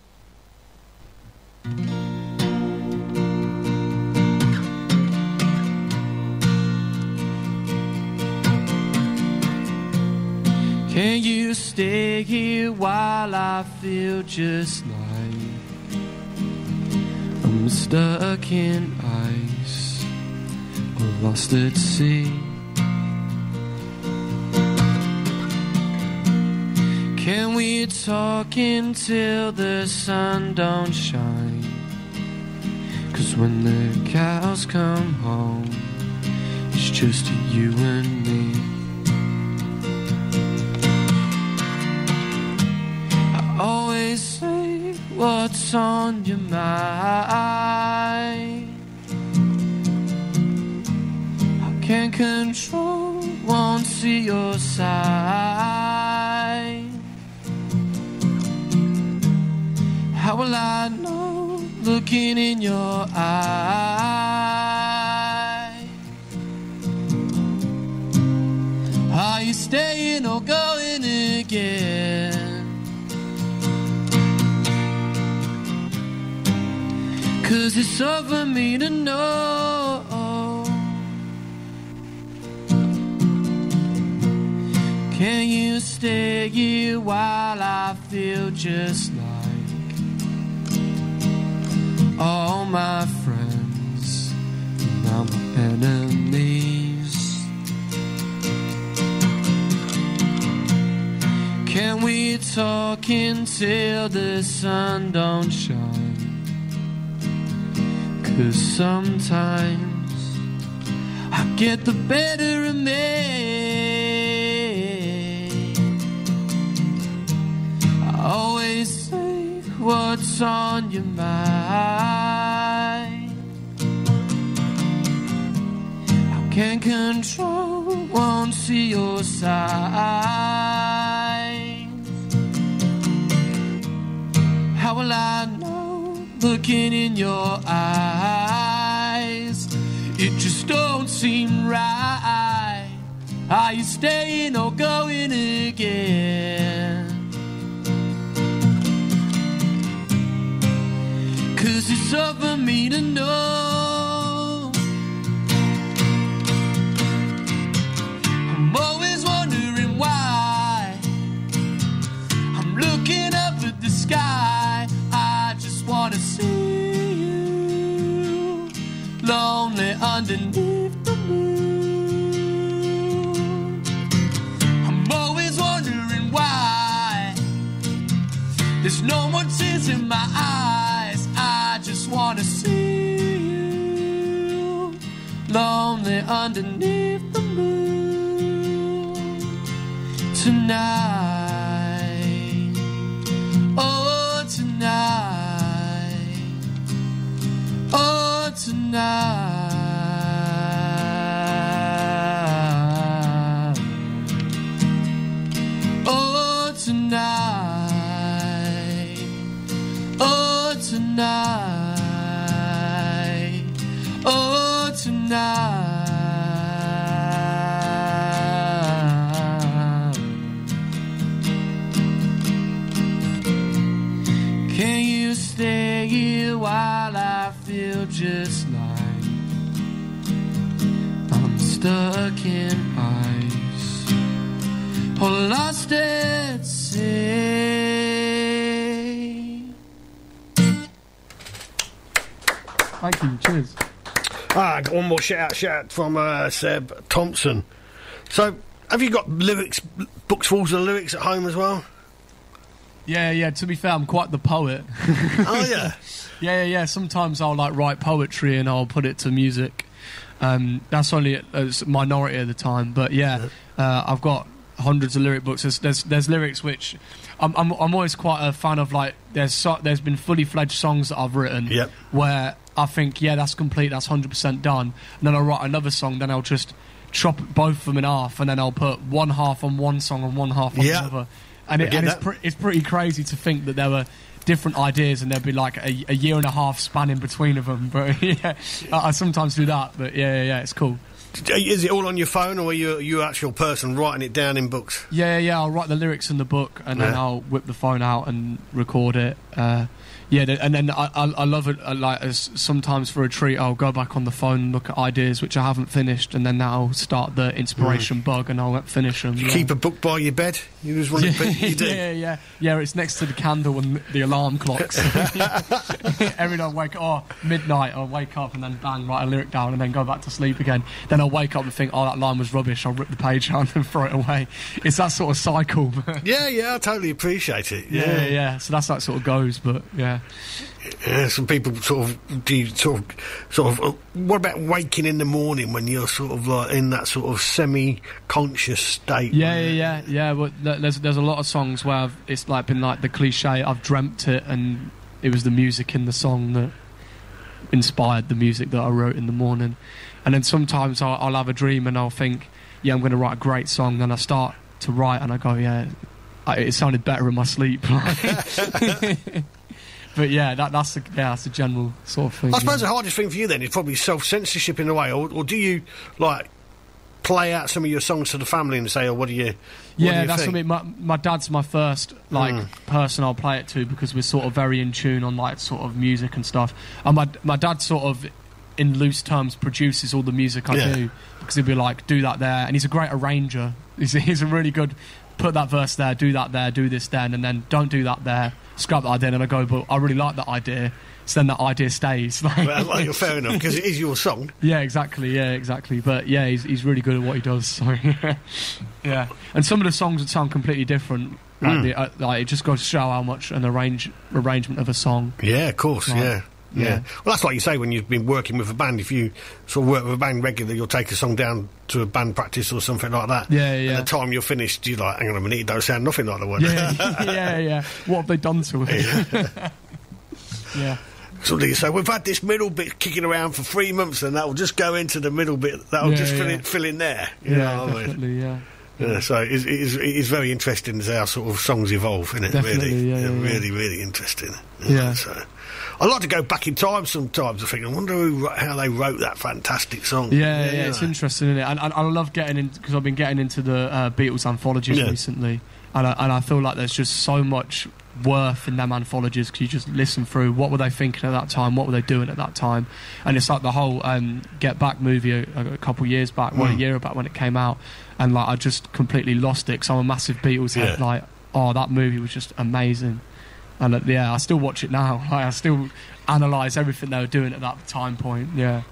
S9: Can you stay here while I feel just like I'm stuck in ice or lost at sea? Can we talk until the sun don't shine? Cause when the cows come home, it's just you and me. Always say what's on your mind. I can't control, won't see your side. How will I know looking in your eye? Are you staying or going again? Cause it's over me to know. Can you stay here while I feel just like all my friends, now my enemies? Can we talk until the sun don't shine? Cause sometimes I get the better of me. I always say what's on your mind. I can't control, won't see your signs. How will I looking in your eyes? It just don't seem right. Are you staying or going again? Cause it's up for me to know. Underneath the moon. I'm always wondering why. There's no more tears in my eyes. I just wanna see you. Lonely underneath the moon. Tonight. Stuck in ice or lost at sea? Thank you. Cheers.
S4: Ah, I got one more shout out, shout out from uh, Seb Thompson. So, have you got lyrics, books full of lyrics at home as well?
S9: Yeah, yeah. To be fair, I'm quite the poet.
S4: oh yeah.
S9: Yeah, yeah, yeah. Sometimes I'll like write poetry and I'll put it to music. Um, that's only a minority of the time, but yeah, uh, I've got hundreds of lyric books. There's there's, there's lyrics which I'm, I'm I'm always quite a fan of. Like there's so, there's been fully fledged songs that I've written
S4: Yep.
S9: where I think yeah that's complete, that's hundred percent done. And then I'll write another song, then I'll just chop both of them in half, and then I'll put one half on one song and one half on
S4: Yeah.
S9: the other. And, it, and it's, pre- it's pretty crazy to think that there were different ideas and there'd be like a, a year and a half span in between of them. But yeah, I, I sometimes do that. But yeah, yeah, yeah, it's cool.
S4: Is it all on your phone, or are you you actual person writing it down in books?
S9: Yeah, yeah. I'll write the lyrics in the book and then
S4: Yeah.
S9: I'll whip the phone out and record it. Uh, yeah, and then I, I, I love it. uh, Like as sometimes for a treat, I'll go back on the phone and look at ideas which I haven't finished, and then that'll start the inspiration bug, and I'll finish them.
S4: Mm. You
S9: yeah.
S4: keep a book by your bed. You just to. You do.
S9: yeah, yeah, yeah. It's next to the candle and the alarm clocks. Every night I wake up, oh, midnight, I'll wake up and then bang, write a lyric down and then go back to sleep again. Then I'll wake up and think, oh, that line was rubbish. I'll rip the page out and throw it away. It's that sort of cycle.
S4: Yeah, yeah, I totally appreciate it.
S9: yeah,
S4: Yeah,
S9: yeah. So that's how it sort of goes, but yeah.
S4: Yeah, some people sort of do sort of sort of. Uh, what about waking in the morning when you're sort of like in that sort of semi-conscious state?
S9: Yeah, yeah, yeah, yeah. But there's there's a lot of songs where I've, it's like been like the cliche. I've dreamt it, and it was the music in the song that inspired the music that I wrote in the morning. And then sometimes I'll, I'll have a dream and I'll think, yeah, I'm going to write a great song. Then I start to write and I go, yeah, I, it sounded better in my sleep. but yeah, that, that's a, yeah, that's a general sort of thing.
S4: I suppose
S9: yeah.
S4: the hardest thing for you then is probably self censorship in a way, or, or do you like play out some of your songs to the family and say, "Oh, what do you?" What do
S9: Yeah,
S4: you
S9: that's
S4: think?
S9: something. My, my dad's my first like
S4: Mm.
S9: person I'll play it to because we're sort of very in tune on like sort of music and stuff. And my my dad sort of, in loose terms, produces all the music I
S4: Yeah.
S9: do because he'll be like, "Do that there," and he's a great arranger. He's he's a really good. Put that verse there, do that there, do this then, and then don't do that there. Scrap that idea, and I go, but I really like that idea. So then that idea stays. Like,
S4: Well, like, fair enough because it is your song.
S9: yeah, exactly. Yeah, exactly. But yeah, he's he's really good at what he does. So yeah, and some of the songs would sound completely different. Like,
S4: Mm.
S9: the, uh, like it just goes to show how much an arrange arrangement of a song.
S4: Yeah, of course.
S9: Right.
S4: Yeah. Yeah.
S9: Yeah.
S4: Well, that's like you say when you've been working with a band. If you sort of work with a band regularly, you'll take a song down to a band practice or something like that.
S9: Yeah,
S4: And
S9: yeah.
S4: the time you're finished, you're like, hang on a minute, it don't sound nothing like the one.
S9: Yeah, yeah, yeah. What have they done to it? yeah.
S4: So they say, we've had this middle bit kicking around for three months and that'll just go into the middle bit. That'll
S9: Yeah,
S4: just fill,
S9: yeah.
S4: in, fill in there. You
S9: Yeah,
S4: know what I mean?
S9: definitely. Yeah.
S4: Yeah, so it is, it, is, it is very interesting as how sort of songs evolve, isn't it?
S9: Definitely,
S4: really,
S9: yeah, yeah.
S4: really, really interesting.
S9: Yeah.
S4: So I like to go back in time sometimes. I think I wonder who, how they wrote that fantastic song.
S9: Yeah, yeah,
S4: you
S9: it's interesting, isn't it? And, and I love getting in because I've been getting into the uh, Beatles anthologies
S4: Yeah.
S9: recently, and I, and I feel like there's just so much worth in them anthologies because you just listen through what were they thinking at that time, what were they doing at that time, and it's like the whole um, Get Back movie a, a couple years back, one a
S4: Mm.
S9: year back when it came out, and like I just completely lost it because I'm a massive Beatles head. Like, oh, that movie was just amazing. And uh, yeah, I still watch it now. Like, I still analyze everything they were doing at that time point. Yeah,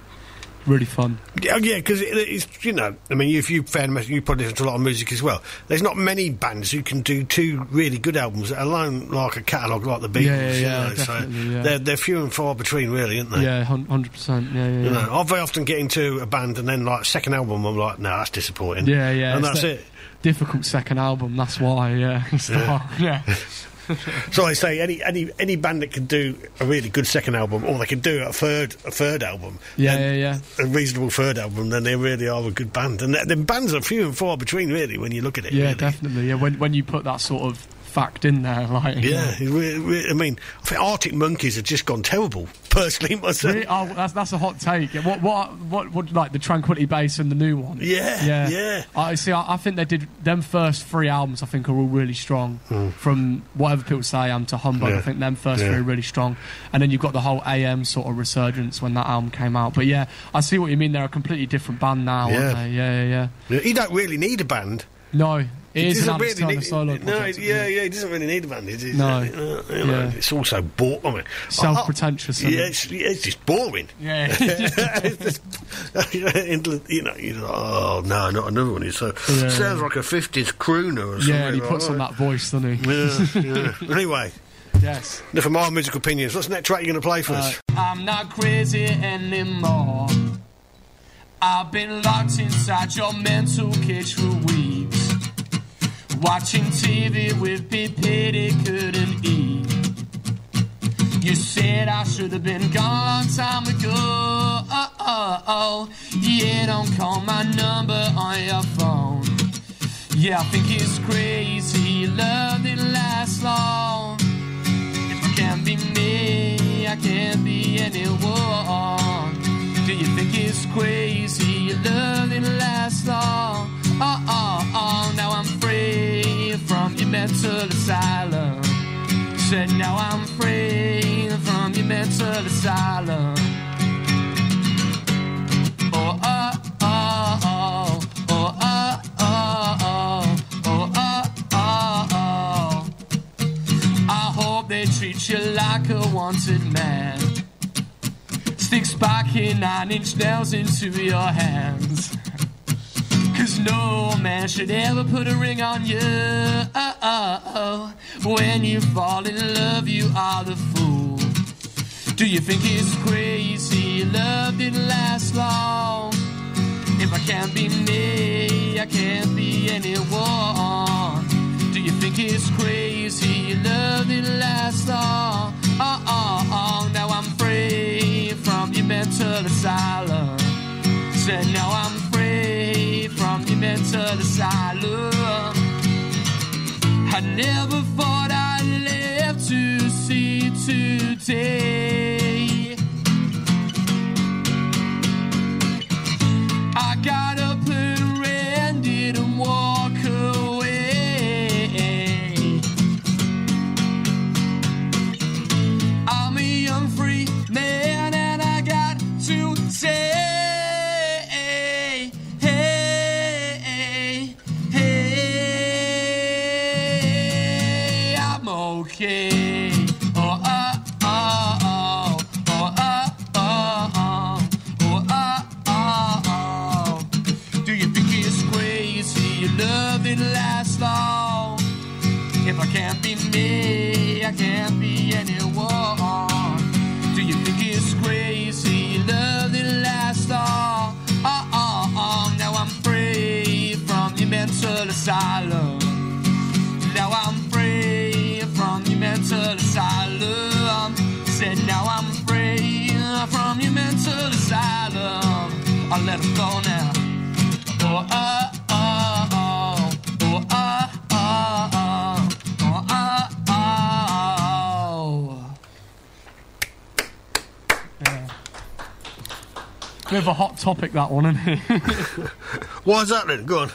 S9: really fun.
S4: Yeah, yeah, because it, it's you know, I mean, if you fan, you probably listen to a lot of music as well. There's not many bands who can do two really good albums, alone like a catalogue like the Beatles.
S9: Yeah, yeah,
S4: you
S9: yeah,
S4: know, so
S9: yeah.
S4: they're they're few and far between, really, aren't they?
S9: Yeah, hundred percent. Yeah, yeah,
S4: You
S9: yeah.
S4: know, I very often get into a band and then like second album, I'm like, no, that's disappointing.
S9: Yeah, yeah.
S4: and that's
S9: that
S4: it.
S9: Difficult second album. That's why. Yeah.
S4: Yeah.
S9: yeah.
S4: So I say any any any band that can do a really good second album, or they can do a third a third album,
S9: Yeah, yeah, yeah.
S4: a reasonable third album, then they really are a good band. And the bands are few and far between, really, when you look at it.
S9: Yeah,
S4: really.
S9: definitely. Yeah, when when you put that sort of fact in there, like
S4: Yeah, it re- re- I mean, I think Arctic Monkeys have just gone terrible. Personally, myself.
S9: Really? Oh, that's that's a hot take. What what what what like the Tranquility Base and the new one?
S4: Yeah,
S9: yeah,
S4: yeah.
S9: I see. I, I think they did them first three albums. I think are all really strong. Hmm. From whatever people say, I am to Humbug.
S4: Yeah.
S9: I think them first
S4: Yeah.
S9: three are really strong. And then you've got the whole AM sort of resurgence when that album came out. But yeah, I see what you mean. They're a completely different band now.
S4: Yeah.
S9: Aren't they? Yeah, yeah, yeah.
S4: You don't really need a band.
S9: No, it
S4: He
S9: is an
S4: doesn't really need-
S9: solo
S4: No,
S9: project.
S4: yeah, yeah, he doesn't really need a band.
S9: No.
S4: uh, you know,
S9: Yeah.
S4: it's also boring. I mean,
S9: Self-pretentious,
S4: I- I- yeah, it's, it's just boring.
S9: Yeah.
S4: It's just- you know, you're like, oh no, not another one. So
S9: Yeah.
S4: sounds like a fifties crooner or something.
S9: Yeah, and he
S4: like
S9: puts on that voice, doesn't he?
S4: Yeah, yeah. anyway,
S9: yes.
S4: enough of my musical opinions. What's the next track you're going to play for us?
S9: I'm not crazy anymore. I've been locked inside your mental cage for weeks. Watching TV with they couldn't eat. You said I should have been gone a long time ago. Oh, oh, oh. Yeah, don't call my number on your phone. Yeah, I think it's crazy. Love didn't last long. If I can't be me, I can't be anyone. Do you think it's crazy? Love didn't last long. Oh, oh, oh, now I'm free from your mental asylum. Said now I'm free from your mental asylum. Oh, uh-uh, oh, uh-uh, oh, oh, oh, oh, oh, oh, oh, oh, oh. I hope they treat you like a wanted man. Stick spiky nine inch nails into your hands. No man should ever put a ring on you. When you fall in love, you are the fool. Do you think it's crazy? Love didn't last long. If I can't be me, I can't be anyone. Do you think it's crazy? Love didn't last long. Now I'm free from your mental asylum. Said now I'm free from your mental asylum. I never thought I'd live to see today. Bit of a hot topic, that one, isn't it?
S4: Why is that then? Go on.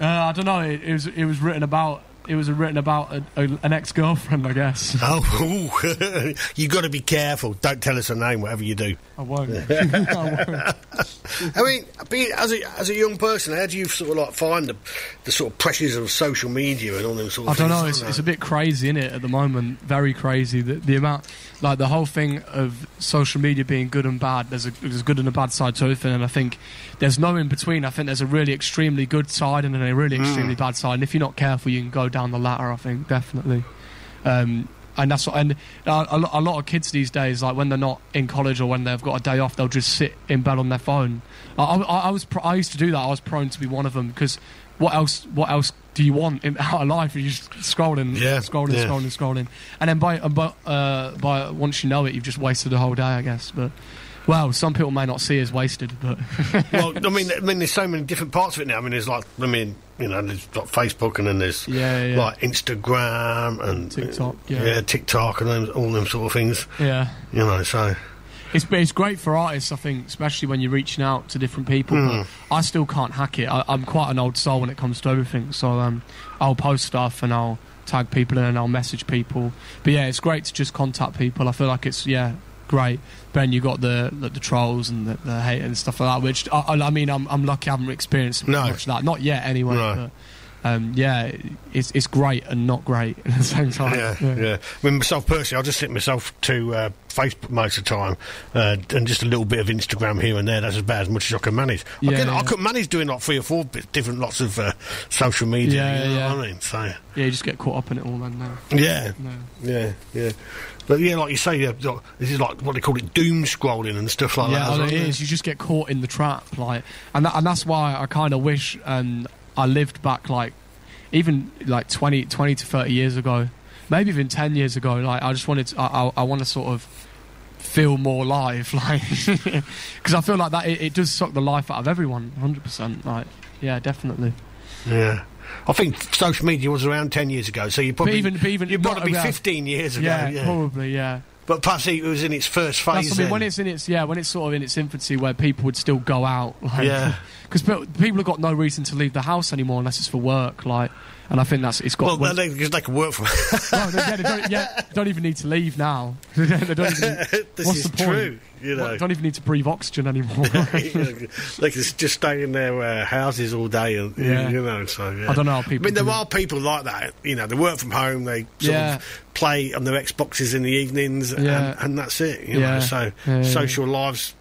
S9: Uh, I don't know. It, it was it was written about it was written about a, a, an ex girlfriend, I guess.
S4: Oh, you've got to be careful. Don't tell us her name, whatever you do.
S9: I won't. I won't.
S4: I mean, being, as a as a young person, how do you sort of like find the the sort of pressures of social media and all them sort of?
S9: I don't
S4: things?
S9: know. It's, it's a bit crazy, is it, at the moment? Very crazy. The, the amount, like the whole thing of social media being good and bad. There's a there's a good and a bad side to everything, and I think there's no in between. I think there's a really extremely good side and then a really
S4: Mm.
S9: extremely bad side. And if you're not careful, you can go down the latter. I think definitely. Um, and that's what, and uh, a, a lot of kids these days, like when they're not in college or when they've got a day off, they'll just sit in bed on their phone. I, I, I was pr- I used to do that. I was prone to be one of them because what else what else do you want in our life? You're just scrolling,
S4: Yeah,
S9: scrolling,
S4: yeah.
S9: scrolling, scrolling, and then by by uh, by once you know it, you've just wasted the whole day, I guess. But well, some people may not see it as wasted, but
S4: well, I mean, I mean, there's so many different parts of it now. I mean, there's like, I mean, you know, there's like Facebook, and then there's
S9: Yeah, yeah.
S4: like Instagram and
S9: TikTok,
S4: uh,
S9: yeah.
S4: TikTok, and all them sort of things.
S9: yeah.
S4: You know, so
S9: It's it's great for artists, I think, especially when you're reaching out to different people. But I still can't hack it. I, I'm quite an old soul when it comes to everything. So um, I'll post stuff and I'll tag people in and I'll message people. But yeah, it's great to just contact people. I feel like it's yeah great. Ben, you got the, the the trolls and the, the hate and stuff like that. Which I, I I mean, I'm I'm lucky I haven't experienced
S4: No.
S9: much of that. Not yet, anyway.
S4: No.
S9: But, um, yeah, it's it's great and not great at the same time.
S4: yeah, yeah. I mean, myself personally, I just sit myself to uh, Facebook most of the time, uh, and just a little bit of Instagram here and there. That's about as much as I can manage. I,
S9: Yeah,
S4: I
S9: yeah.
S4: could manage doing like three or four different lots of uh, social media.
S9: Yeah,
S4: you know
S9: yeah.
S4: what I mean? So
S9: Yeah, you just get caught up in it all then. Now.
S4: yeah,
S9: No.
S4: yeah, yeah. But yeah, like you say, yeah, this is like what they call it, doom scrolling and stuff like
S9: yeah,
S4: that. Yeah,
S9: it is. You just get caught in the trap, like, and that, and that's why I kind of wish um, I lived back like even like 20, 20 to thirty years ago, maybe even ten years ago. Like, I just wanted, to, I, I, I want to sort of feel more live, like, because I feel like that it, it does suck the life out of everyone, hundred percent. Like, yeah, definitely.
S4: Yeah. I think social media was around 10 years ago, so you probably,
S9: even- but even
S4: you've got to be
S9: around-
S4: 15 years ago.
S9: Yeah,
S4: Yeah,
S9: probably, yeah.
S4: But perhaps it was in its first phase.
S9: I mean, when it's in its yeah, when it's sort of in its infancy, where people would still go out, like,
S4: Yeah.
S9: because people have got no reason to leave the house anymore unless it's for work, like, and I think that's it's got.
S4: well, they, they can work from.
S9: they, yeah, they don't, yeah, they don't even need to leave now. they don't even,
S4: this
S9: what's
S4: is
S9: the point?
S4: true. You know,
S9: What, don't even need to breathe oxygen anymore.
S4: they can just stay in their uh, houses all day, and
S9: Yeah.
S4: you know. So yeah.
S9: I don't know how
S4: I mean, there are people like that. You know, they work from home. They sort of play on their Xboxes in the evenings, and, and that's it. You
S9: Yeah.
S4: know, so social lives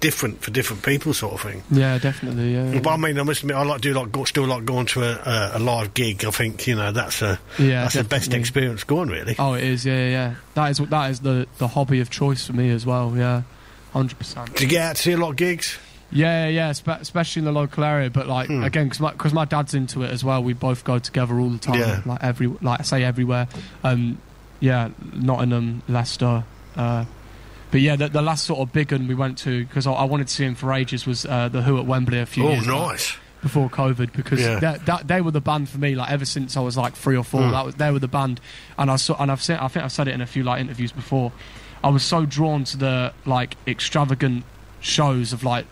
S4: different for different people, sort of thing.
S9: yeah, definitely. Yeah,
S4: But I mean, I must admit, I like do like go, still like going to a, a, a live gig. I think you know that's a
S9: Yeah,
S4: that's the best experience going really.
S9: Oh, it is. Yeah, yeah. That is that is the the hobby of choice for me as well. Yeah, hundred percent.
S4: Do you get out to see a lot of gigs?
S9: Yeah, yeah, yeah, spe- especially in the local area. But like
S4: Hmm.
S9: again, because my, 'cause my dad's into it as well. We both go together all the time.
S4: Yeah.
S9: Like every, like I say, everywhere. Um, yeah, Nottingham, Leicester. Uh, but yeah, the, the last sort of big one we went to because I, I wanted to see him for ages was uh, the Who at Wembley a few
S4: Oh,
S9: years.
S4: nice.
S9: before COVID because
S4: Yeah.
S9: that, that they were the band for me. Like ever since I was like three or four,
S4: Mm.
S9: that was they were the band. And I saw, and I've said, I think I've said it in a few like interviews before. I was so drawn to the like extravagant shows of like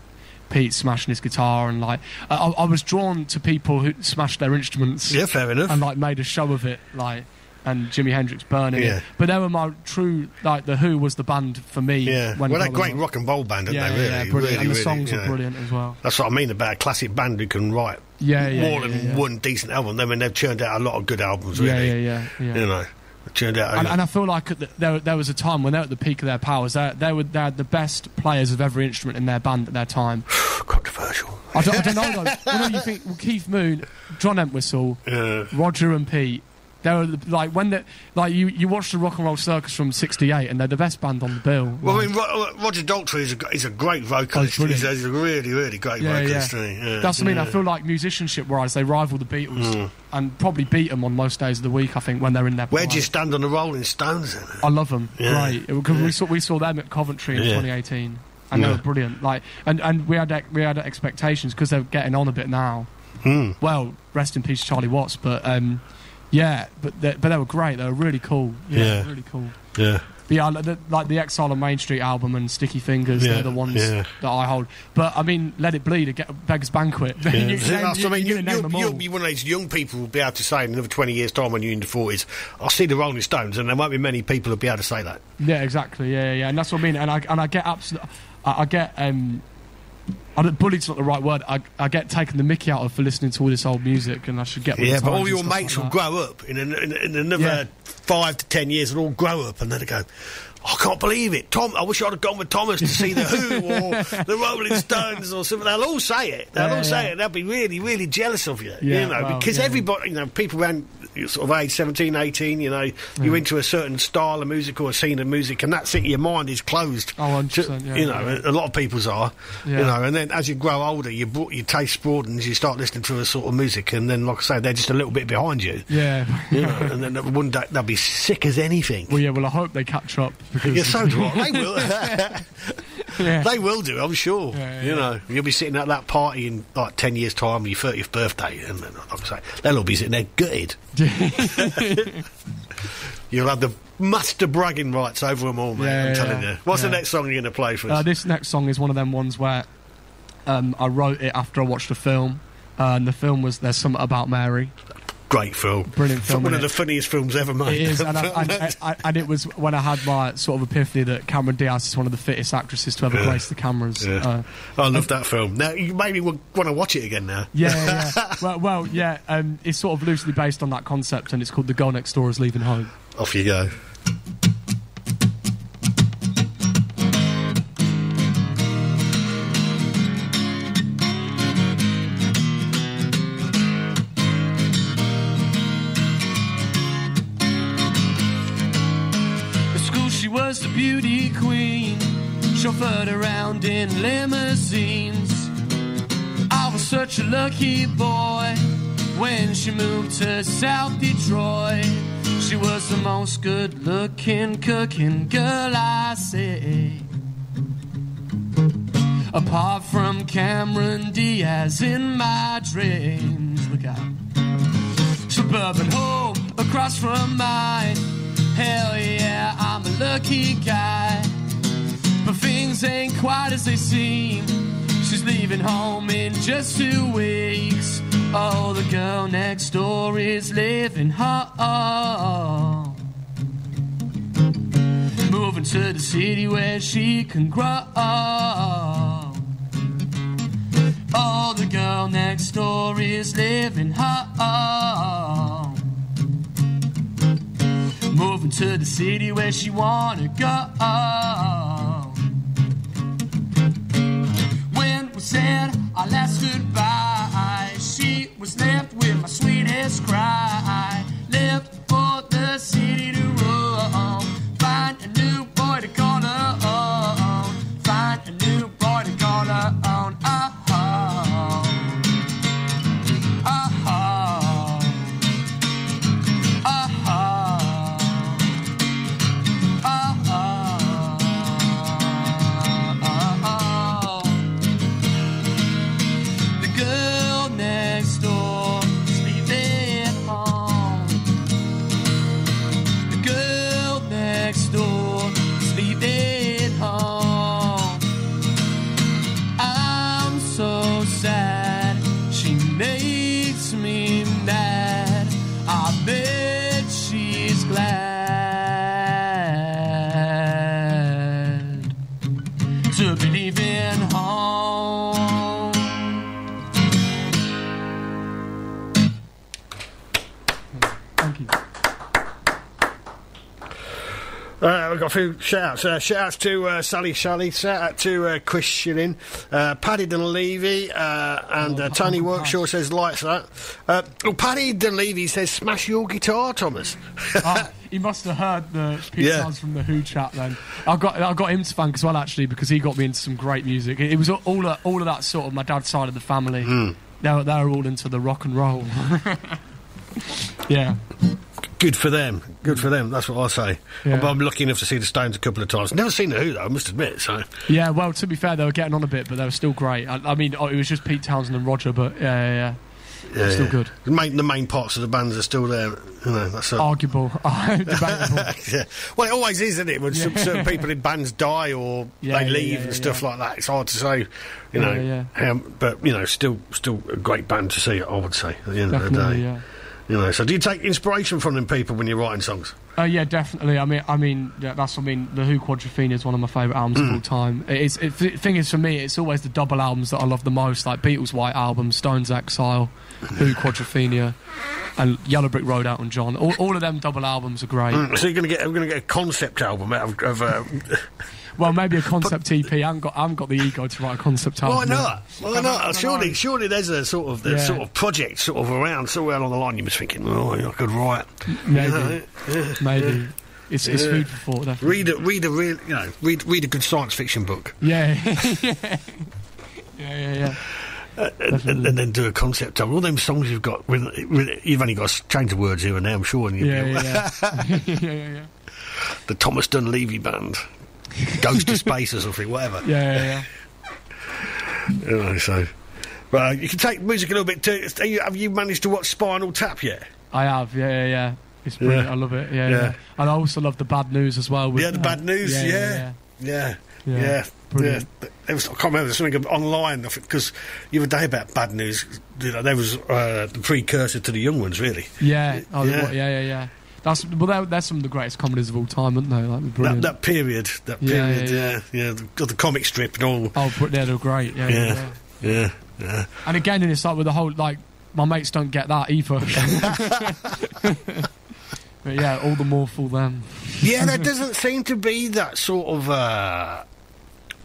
S9: Pete smashing his guitar and like I, I I was drawn to people who smashed their instruments.
S4: Yeah, fair enough.
S9: And like made a show of it, like and Jimi Hendrix burning
S4: Yeah.
S9: it. But they were my true like the Who was the band for me.
S4: Yeah.
S9: when
S4: well, they're great rock and roll band, aren't
S9: Yeah,
S4: they?
S9: yeah,
S4: Really,
S9: yeah, brilliant.
S4: really,
S9: and the
S4: really,
S9: songs were brilliant as well.
S4: That's what I mean about a classic band who can write
S9: Yeah, yeah,
S4: more
S9: yeah,
S4: than
S9: yeah.
S4: one decent album. I mean, they've churned out a lot of good albums, really.
S9: yeah, yeah, yeah.
S4: You know, churned out.
S9: and, and I feel like the, there, there was a time when they were at the peak of their powers. They, they were they had the best players of every instrument in their band at their time.
S4: Controversial.
S9: I don't, I don't know though. you know, you think well, Keith Moon, John Entwistle, Roger and Pete. They were the- like when they like you you watch the Rock and Roll Circus from '68, and they're the best band on the bill.
S4: Well, I mean, Ro- Roger Daltrey is a, is a great vocalist.
S9: Oh,
S4: he's, he's a really, really great
S9: yeah,
S4: vocalist.
S9: yeah.
S4: Yeah,
S9: That's what I mean. I feel like musicianship wise, they rival the Beatles,
S4: Mm.
S9: and probably beat them on most days of the week. I think when they're in their.
S4: Where'd
S9: prime.
S4: you stand on the Rolling Stones then?
S9: I love them. Because we saw we saw them at Coventry in
S4: Yeah.
S9: 2018, and they
S4: Yeah.
S9: were brilliant. Like, and, and we had we had expectations because they're getting on a bit now.
S4: Hmm.
S9: Well, rest in peace, Charlie Watts. But um, yeah, but they, but they were great. They were really cool. Yeah,
S4: Yeah.
S9: really cool.
S4: Yeah.
S9: But yeah, like the, like the Exile on Main Street album and Sticky Fingers,
S4: Yeah,
S9: they're the ones
S4: yeah.
S9: that I hold. But I mean, Let It Bleed, get Beggars Banquet. You- you
S4: See,
S9: name-
S4: that's what I mean,
S9: you-
S4: you,
S9: you name
S4: you,
S9: them
S4: you'll
S9: all.
S4: be one of those young people who'll be able to say in another 20 years' time when you're in the 40s, I'll see the Rolling Stones, and there won't be many people who'll be able to say that.
S9: Yeah, exactly. Yeah, yeah, yeah. and that's what I mean. And I and I get absolutely, I, I get um, I don't, bullied's not the right word. I, I get taken the Mickey out of for listening to all this old music, and I should get.
S4: Yeah, but all your mates
S9: like
S4: will grow up in, an, in, in another
S9: Yeah.
S4: five to ten years, and all grow up, and then they go, I can't believe it. Tom, I wish I'd have gone with Thomas to see the Who or the Rolling Stones or something. They'll all say it. They'll
S9: Yeah,
S4: all say
S9: yeah.
S4: it. They'll be really, really jealous of you.
S9: Yeah,
S4: you know,
S9: well,
S4: because everybody, you know, people around sort of age 17, 18, you know, you're into a certain style of music or a scene of music, and that's it. Your mind is closed.
S9: Oh, 100%, yeah,
S4: you know, a lot of people's are. You know, and then as you grow older, you bro- your taste broadens. You start listening to a sort of music, and then, like I say, they're just a little bit behind you.
S9: Yeah.
S4: You know, and then one day they'll be sick as anything.
S9: Well, yeah. Well, I hope they catch up because
S4: Yeah, so do I. They will.
S9: Yeah.
S4: They will do, I'm sure.
S9: Yeah,
S4: you know, you'll be sitting at that party in like 10 years' time, your 30th birthday, and then, like I say, they'll all be sitting there gutted. You'll have the master bragging rights over them all, mate. I'm telling you. What's the next song you're going to play for us?
S9: Uh, this next song is one of them ones where um, I wrote it after I watched a film, uh, and the film was "There's Something About Mary."
S4: Great film.
S9: Brilliant film,
S4: One of
S9: innit?
S4: the funniest films ever made.
S9: It is, and, I, and, and, it was when I had my sort of epiphany that Cameron Diaz is one of the fittest actresses to ever
S4: Yeah.
S9: grace the cameras.
S4: Yeah.
S9: Uh,
S4: I love that film. Now, you maybe want to watch it again now.
S9: yeah, yeah, yeah. well, well, yeah. Um, it's sort of loosely based on that concept, and it's called "The Girl Next Door Is Leaving Home."
S4: Off you go.
S10: Beauty queen, chauffeured around in limousines. I was such a lucky boy when she moved to South Detroit. She was the most good looking cooking girl I see. Apart from Cameron Diaz in my dreams. Look out. Suburban home across from mine. Hell yeah, I'm a lucky guy. But things ain't quite as they seem. She's leaving home in just two weeks. Oh, the girl next door is living home. Moving to the city where she can grow. Oh, the girl next door is living home. Moving to the city where she wanna go. When we said our last goodbye, she was left with my sweetest cry. Left for the city
S4: few shout outs. Uh, shout outs to uh, Sally Shelley, shout out to uh, Chris Shilling, uh, Paddy Dunleavy, uh, and uh, Tony Workshaw says likes that. Uh, well, Paddy Dunleavy says smash your guitar, Thomas.
S9: Ah, he must have heard the Pete
S4: Yeah.
S9: sounds from the Who chat. Then I got I got him to thank as well actually because he got me into some great music. It, it was all all of, all of that sort of my dad's side of the family.
S4: Hmm.
S9: They're they're all into the rock and roll. yeah,
S4: Good for them. Good for them. That's what I say.
S9: Yeah.
S4: I'm, I'm lucky enough to see the Stones a couple of times. Never seen the Who though. I must admit. So
S9: yeah. Well, to be fair, they were getting on a bit, but they were still great. I, I mean, oh, it was just Pete Townshend and Roger, but yeah, yeah, yeah.
S4: yeah,
S9: Still
S4: yeah.
S9: good.
S4: The main, the main parts of the bands are still there. You know, that's a,
S9: arguable,
S4: yeah. Well, it always is, isn't it? When some, certain people in bands die or they leave and stuff like that, it's hard to say. You know. Um, but you know, still, still a great band to see. I would say at the end of the
S9: Definitely,
S4: day. You know, so do you take inspiration from them people when you're writing songs?
S9: Uh, yeah, definitely. I mean, I mean, yeah, that's. I mean, the Who Quadrophenia is one of my favourite albums
S4: Mm.
S9: of all time. It's it, the thing is for me, it's always the double albums that I love the most, like Beatles' White Album, Stones Exile, Who Quadrophenia, and Yellow Brick Road Elton John. All, all of them double albums are great.
S4: Mm, So you're going to get, we're going to get a concept album out of. of uh,
S9: Well, maybe a concept EP. I haven't got, I haven't got the ego to write a concept album.
S4: why not? Why
S9: I
S4: not?
S9: don't
S4: Surely, surely there's a sort of the
S9: Yeah.
S4: sort of project sort of around somewhere along the line. You must thinking, oh, I could write.
S9: Maybe,
S4: You know, yeah.
S9: maybe. It's, it's
S4: Yeah.
S9: food for thought. Definitely.
S4: Read a read a real you know read read a good science fiction book
S9: Yeah, yeah, yeah, yeah, yeah.
S4: and, and then do a concept album. All them songs you've got, with, with, you've only got to change the words here and there. I'm sure. And you'll
S9: Yeah,
S4: be-
S9: yeah, yeah. yeah, yeah, yeah.
S4: the Thomas Dunleavy band goes to space or something, whatever.
S9: Yeah, yeah, yeah.
S4: You know, so. But uh, you can take music a little bit too. Have you, managed to watch Spinal Tap yet?
S9: I have, yeah, yeah, yeah. It's brilliant.
S4: Yeah.
S9: I love it. Yeah,
S4: Yeah.
S9: yeah, And I also love the bad news as well. With,
S4: yeah, the
S9: uh,
S4: bad news.
S9: yeah,
S4: Yeah,
S9: yeah,
S4: yeah, yeah.
S9: Yeah.
S4: yeah.
S9: Brilliant.
S4: There was, I can't remember. There's something online because the other day about bad news. You know, there was uh, the precursor to the young ones, really.
S9: yeah. Oh,
S4: yeah,
S9: yeah, yeah, yeah. That's well, they're, they're some of the greatest comedies of all time, aren't they? Like,
S4: That,
S9: brilliant.
S4: that period, that
S9: Yeah,
S4: period,
S9: yeah,
S4: yeah, yeah, the, the comic strip and all.
S9: oh, but they're great. Yeah, yeah.
S4: Yeah,
S9: yeah. And again, and it's like with the whole like my mates don't get that either. but yeah, all the more for them.
S4: Yeah, there doesn't seem to be that sort of. Uh,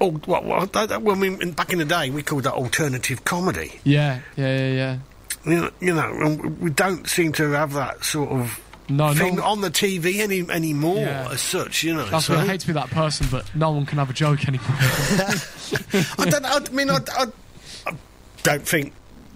S4: oh, well, well, that, that, when we in- back in the day, we called that alternative comedy.
S9: Yeah, yeah, yeah, yeah.
S4: You know, you know, we don't seem to have that sort of
S9: No,
S4: thing
S9: no.
S4: on the TV any anymore
S9: Yeah.
S4: as such. You know,
S9: That's
S4: so-
S9: I hate to be that person, but no one can have a joke anymore.
S4: I don't. I mean, I, I, I don't think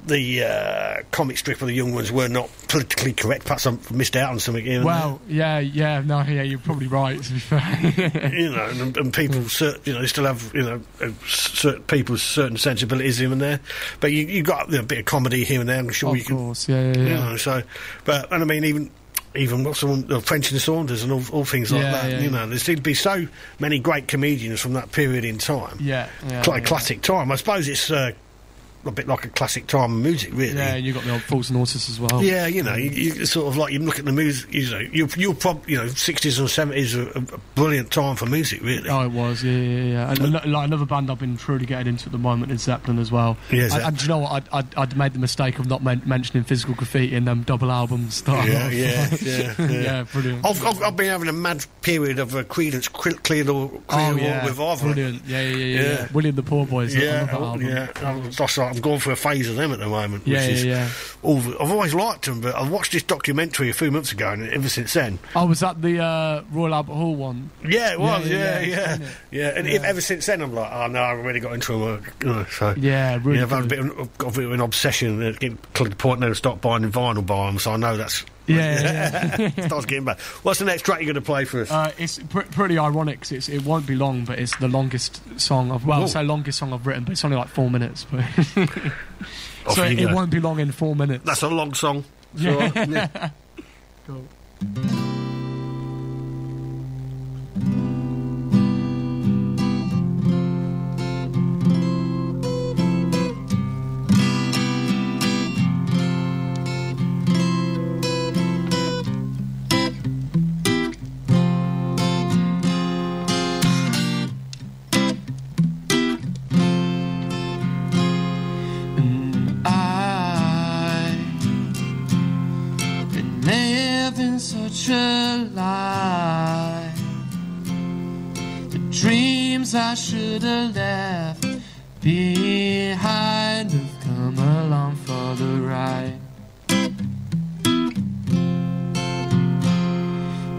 S4: the uh, comic strip of the young ones were not politically correct. Perhaps I missed out on something here.
S9: well, yeah, yeah, no, yeah, you're probably right. To be fair.
S4: you know, and, and people, cer- you know, they still have, you know, certain people's certain sensibilities here and there. But you you got you know, a bit of comedy here and there. I'm sure
S9: of
S4: you can,
S9: course, yeah, yeah,
S4: you
S9: yeah.
S4: know. So, but and I mean, even. Even what's the one, uh, French and Saunders and all, all things like
S9: Yeah,
S4: that.
S9: yeah,
S4: you know, there seem to be so many great comedians from that period in time.
S9: Yeah, yeah.
S4: classic time. I suppose it's uh, a bit like a classic time music, really.
S9: Yeah, you got the old Fools and Horses as well.
S4: Yeah, you know, you, you sort of like you look at the music. You know, you you probably you know sixties and seventies a, a brilliant time for music, really.
S9: Oh, it was, yeah, yeah, yeah. And ano- like another band I've been truly getting into at the moment is Zeppelin as well.
S4: Yeah,
S9: and, and do you know what? I'd, I'd, I'd made the mistake of not men- mentioning physical graffiti in them double albums.
S4: Yeah, yeah, yeah, yeah.
S9: yeah, brilliant.
S4: I've, I've, I've been having a mad period of uh, Creedence Clear Clear
S9: oh, yeah,
S4: Revival.
S9: brilliant. Yeah, yeah, yeah, yeah,
S4: Yeah.
S9: yeah. Willy and the Poor Boys.
S4: Yeah,
S9: love that album.
S4: yeah. That's I'm going through a phase of them at the moment.
S9: Yeah,
S4: which is
S9: yeah, yeah.
S4: I've always liked them, but I watched this documentary a few months ago, and ever since then,
S9: Oh, was that the uh, Royal Albert Hall one?
S4: yeah, it was,
S9: Yeah,
S4: yeah,
S9: yeah,
S4: yeah,
S9: yeah,
S4: yeah.
S9: isn't it?
S4: And ever since then, I'm like, oh no, I've really got into them. Uh, so
S9: Yeah, really
S4: yeah, I've had a bit of, a bit of an obsession uh, getting to the point now to start buying vinyl by them, so I know that's
S9: Yeah, yeah, yeah.
S4: starts getting bad. What's the next track you're going to play for us?
S9: Uh, it's pr- pretty ironic 'cause it's, it won't be long, but it's the longest song I've well. I say longest song I've written, but it's only like four minutes. But so
S4: you
S9: it won't be long in four minutes.
S4: That's a long song. It's
S9: Yeah.
S4: all right, yeah.
S9: Cool.
S5: Lie.
S9: dreams I should have left behind have come along for the ride.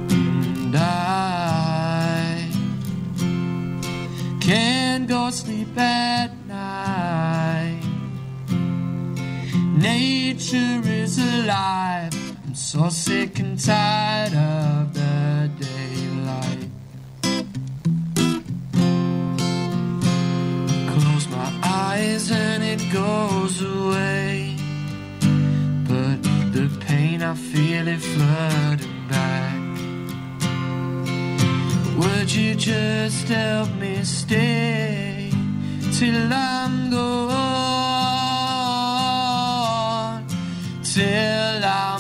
S9: And I can't go sleep at night. Nature is alive. So sick and tired of the daylight. Close my eyes and it goes away. But the pain I feel it flooding back. Would you just help me stay till I'm gone? Till I'm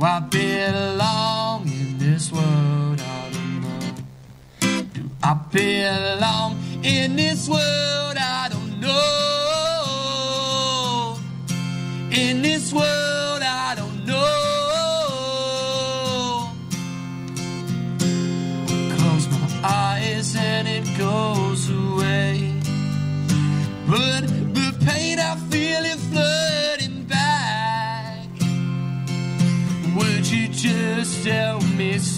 S9: I belong in this world? I don't know. Do I belong in this world? I don't know. In this world, I don't know. Close my eyes and it goes away. But just help me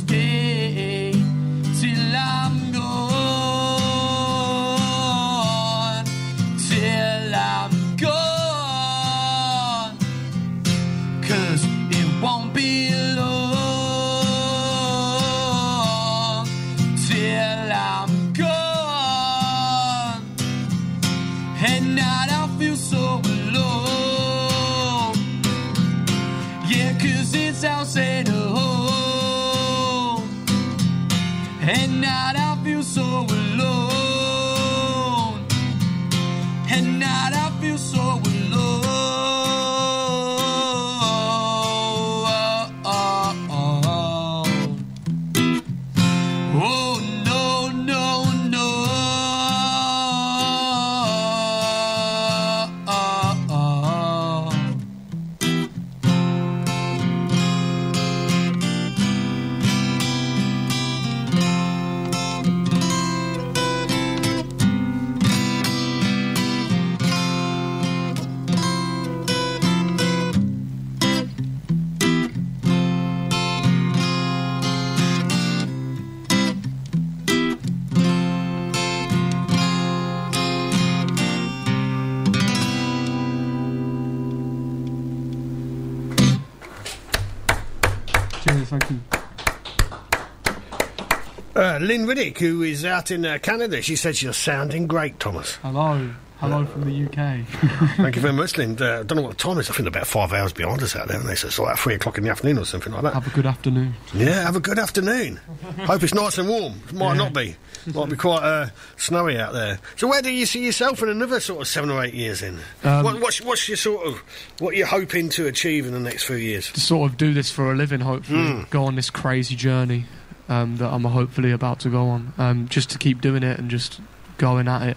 S4: Lynn Riddick, who is out in uh, Canada, she said you're sounding great, Thomas.
S9: Hello, hello from the UK.
S4: Thank you very much, Lynn. Uh, I don't know what the time is. I think about five hours behind us out there, and they so it's like three o'clock in the afternoon or something like that.
S9: Have a good afternoon.
S4: Yeah, have a good afternoon. Hope it's nice and warm. It might
S9: Yeah.
S4: not be. Might be quite uh, snowy out there. So, where do you see yourself in another sort of seven or eight years in?
S9: Um,
S4: what, what's, what's your sort of what you're hoping to achieve in the next few years?
S9: to sort of do this for a living, hopefully,
S4: Mm.
S9: go on this crazy journey um, that I'm hopefully about to go on. Um, just to keep doing it and just going at it.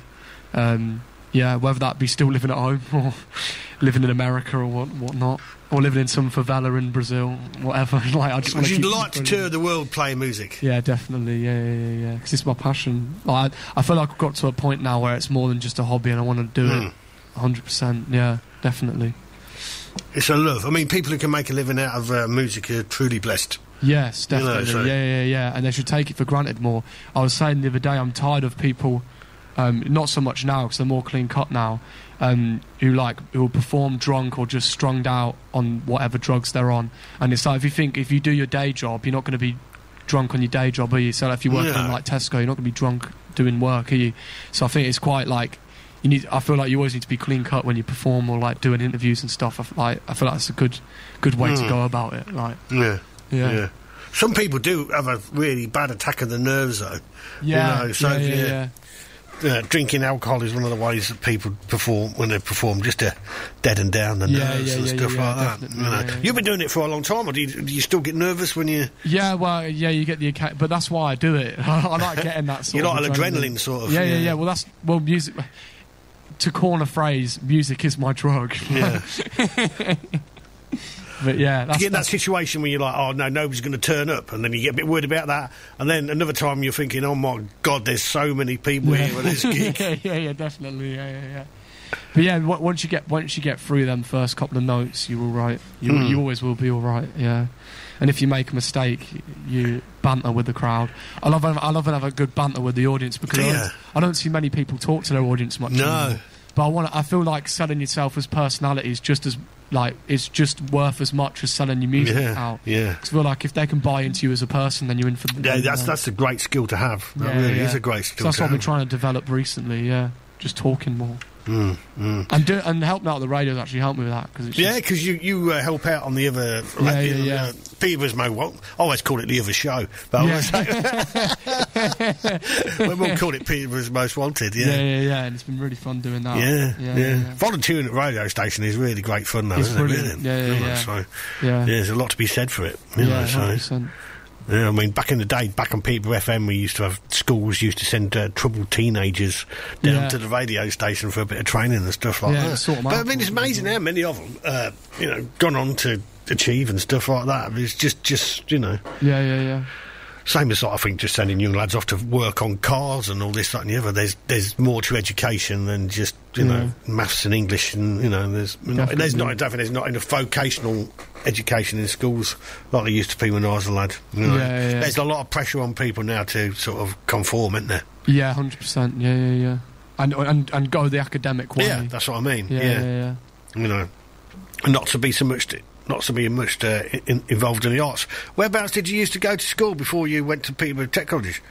S9: Um, yeah, whether that be still living at home or living in America or what whatnot, or living in some favela in Brazil, whatever. like I just
S4: Would
S9: want
S4: you
S9: keep
S4: like to tour the world playing music?
S9: Yeah, definitely. Yeah, yeah, yeah. yeah. Because it's my passion. Like, I, I feel like I've got to a point now where it's more than just a hobby, and I want to do
S4: Mm.
S9: it. Hundred percent. Yeah, definitely.
S4: It's a love. I mean, people who can make a living out of uh, music are truly blessed.
S9: Yes,
S4: You know,
S9: definitely.
S4: so-
S9: yeah, yeah, yeah. And they should take it for granted more. I was saying the other day, I'm tired of people, um, not so much now because they're more clean cut now, um, who like who will perform drunk or just strung out on whatever drugs they're on. And it's like if you think if you do your day job, you're not going to be drunk on your day job, are you? So like, if you're working
S4: Yeah.
S9: in like Tesco, you're not going to be drunk doing work, are you? So I think it's quite like. You need. I feel like you always need to be clean cut when you perform or like doing interviews and stuff. I, like, I feel like it's a good, good way to
S4: Mm.
S9: go about it. Like,
S4: Yeah.
S9: Yeah.
S4: Some people do have a really bad attack of the nerves, though.
S9: Yeah,
S4: You know, so
S9: yeah, yeah,
S4: yeah.
S9: yeah.
S4: uh, drinking alcohol is one of the ways that people perform when they perform, just to deaden down the
S9: Yeah,
S4: nerves
S9: yeah,
S4: and
S9: yeah,
S4: stuff
S9: yeah,
S4: like that. You know.
S9: yeah, yeah.
S4: You've been doing it for a long time, or do you, do you still get nervous when you?
S9: Yeah, well, yeah, you get the but that's why I do it. I like getting that sort
S4: You like adrenaline, sort of,
S9: Yeah, yeah,
S4: yeah.
S9: yeah. Well, that's well, music. To coin a phrase, music is my drug.
S4: Yeah.
S9: but yeah,
S4: you
S9: that's,
S4: get in that situation where you're like, oh no, nobody's going to turn up, and then you get a bit worried about that, and then another time you're thinking, oh my god, there's so many people here at this gig.
S9: yeah, yeah, yeah, definitely, yeah, yeah, yeah. But yeah, once you get once you get through them first couple of notes, you're all right. You
S4: Mm.
S9: you always will be all right. Yeah. And if you make a mistake, you banter with the crowd. I love I love having a good banter with the audience because I
S4: Do
S9: don't. I don't see many people talk to their audience much.
S4: No.
S9: anymore. But I want. I feel like selling yourself as personality is just as like it's just worth as much as selling your music out.
S4: Yeah,
S9: out.
S4: yeah.
S9: 'Cause I feel like if they can buy into you as a person, then you're in for. the
S4: Yeah, that's that's a great skill to have. That
S9: Yeah,
S4: really
S9: yeah.
S4: is a great
S9: So
S4: skill.
S9: that's
S4: to
S9: what I've been trying to develop recently. Yeah, just talking more.
S4: Mm, mm.
S9: And do, and helping out the radio actually helped me with that because
S4: Yeah, because you you uh, help out on the other.
S9: Yeah,
S4: you
S9: yeah, yeah.
S4: Uh, Peter's Mo. Well, I always call it the other show, but I always say we will call it Peter's Most Wanted.
S9: yeah.
S4: Yeah.
S9: yeah, yeah, and it's been really fun doing that.
S4: Yeah,
S9: yeah,
S4: yeah,
S9: yeah.
S4: Volunteering at a radio station is really great fun, though,
S9: It's
S4: isn't
S9: brilliant.
S4: it?
S9: Yeah, yeah, yeah.
S4: So,
S9: Yeah.
S4: yeah, there's a lot to be said for it. You
S9: Yeah,
S4: know, so,
S9: 100%.
S4: Yeah, I mean, back in the day, back on People FM, we used to have schools used to send uh, troubled teenagers down
S9: Yeah.
S4: to the radio station for a bit of training and stuff like
S9: Yeah,
S4: that.
S9: sort 'em
S4: but I mean, it's amazing how many of them, uh, you know, gone on to achieve and stuff like that. It's just, just you know.
S9: Yeah, yeah, yeah.
S4: Same as I think just sending young lads off to work on cars and all this, that, and the other. There's there's more to education than just you know mm. maths and English and you know there's not, there's not think there's not enough vocational education in schools like there used to be when I was a lad. You know?
S9: Yeah, yeah, yeah.
S4: There's a lot of pressure on people now to sort of conform, isn't there?
S9: Yeah, hundred percent. Yeah, yeah, yeah. And and and go the academic way.
S4: Yeah, that's what I mean.
S9: Yeah,
S4: Yeah,
S9: yeah, yeah.
S4: you know, not to be so much. Not to be much uh, in, involved in the arts. Whereabouts did you used to go to school before you went to Peterborough Tech College?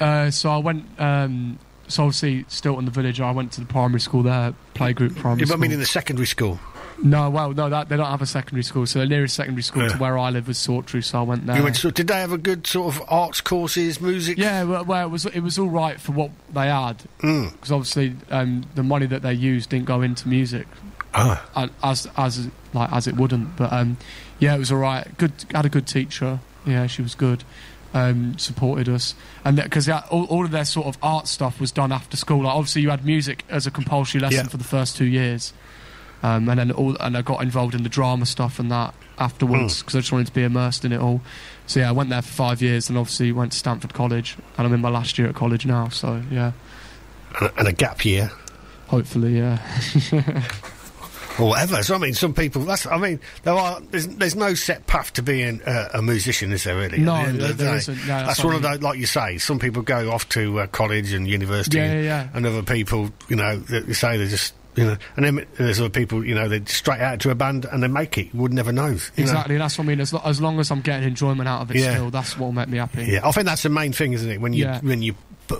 S9: Uh, so I went. Um, so obviously, still in the village. I went to the primary school there, playgroup primary
S4: I
S9: school.
S4: mean in the secondary school.
S9: no, well, no, that, they don't have a secondary school. So the nearest secondary school
S4: Yeah.
S9: to where I live was Sawtry. So I went there.
S4: You went to, did they have a good sort of arts courses, music?
S9: Yeah, well, well, it was it was all right for what they had
S4: Mm.
S9: because obviously um, the money that they used didn't go into music
S4: Ah.
S9: as as like as it wouldn't. But um, yeah, it was all right. Good, had a good teacher. Yeah, she was good. Um, supported us, and because all, all of their sort of art stuff was done after school. Like obviously, you had music as a compulsory lesson
S4: Yeah.
S9: for the first two years, um, and then all and I got involved in the drama stuff and that afterwards
S4: Mm.
S9: because I just wanted to be immersed in it all. So yeah, I went there for five years, and obviously went to Stamford College, and I'm in my last year at college now. So yeah,
S4: And, a- and a gap year.
S9: hopefully, yeah.
S4: or whatever. So I mean, some people. That's. I mean, there are. There's, there's no set path to being uh, a musician, is there really?
S9: No,
S4: the
S9: there- there isn't. No, that's
S4: that's one
S9: I
S4: of those. Like you say, some people go off to uh, college and university,
S9: Yeah, yeah, yeah.
S4: and other people, you know, they say they just. You know, and then there's other people, you know, they straight out to a band and they make it. You would never know. you know.
S9: Exactly, that's what I mean. As, lo- as long as I'm getting enjoyment out of it,
S4: Yeah.
S9: still, that's what will make me happy.
S4: Yeah, I think that's the main thing, isn't it? When you when you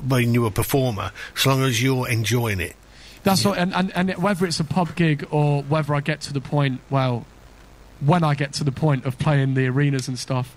S4: when you're a performer, as long as you're enjoying it.
S9: That's what, and, and, and whether it's a pub gig or whether I get to the point, well, when I get to the point of playing the arenas and stuff,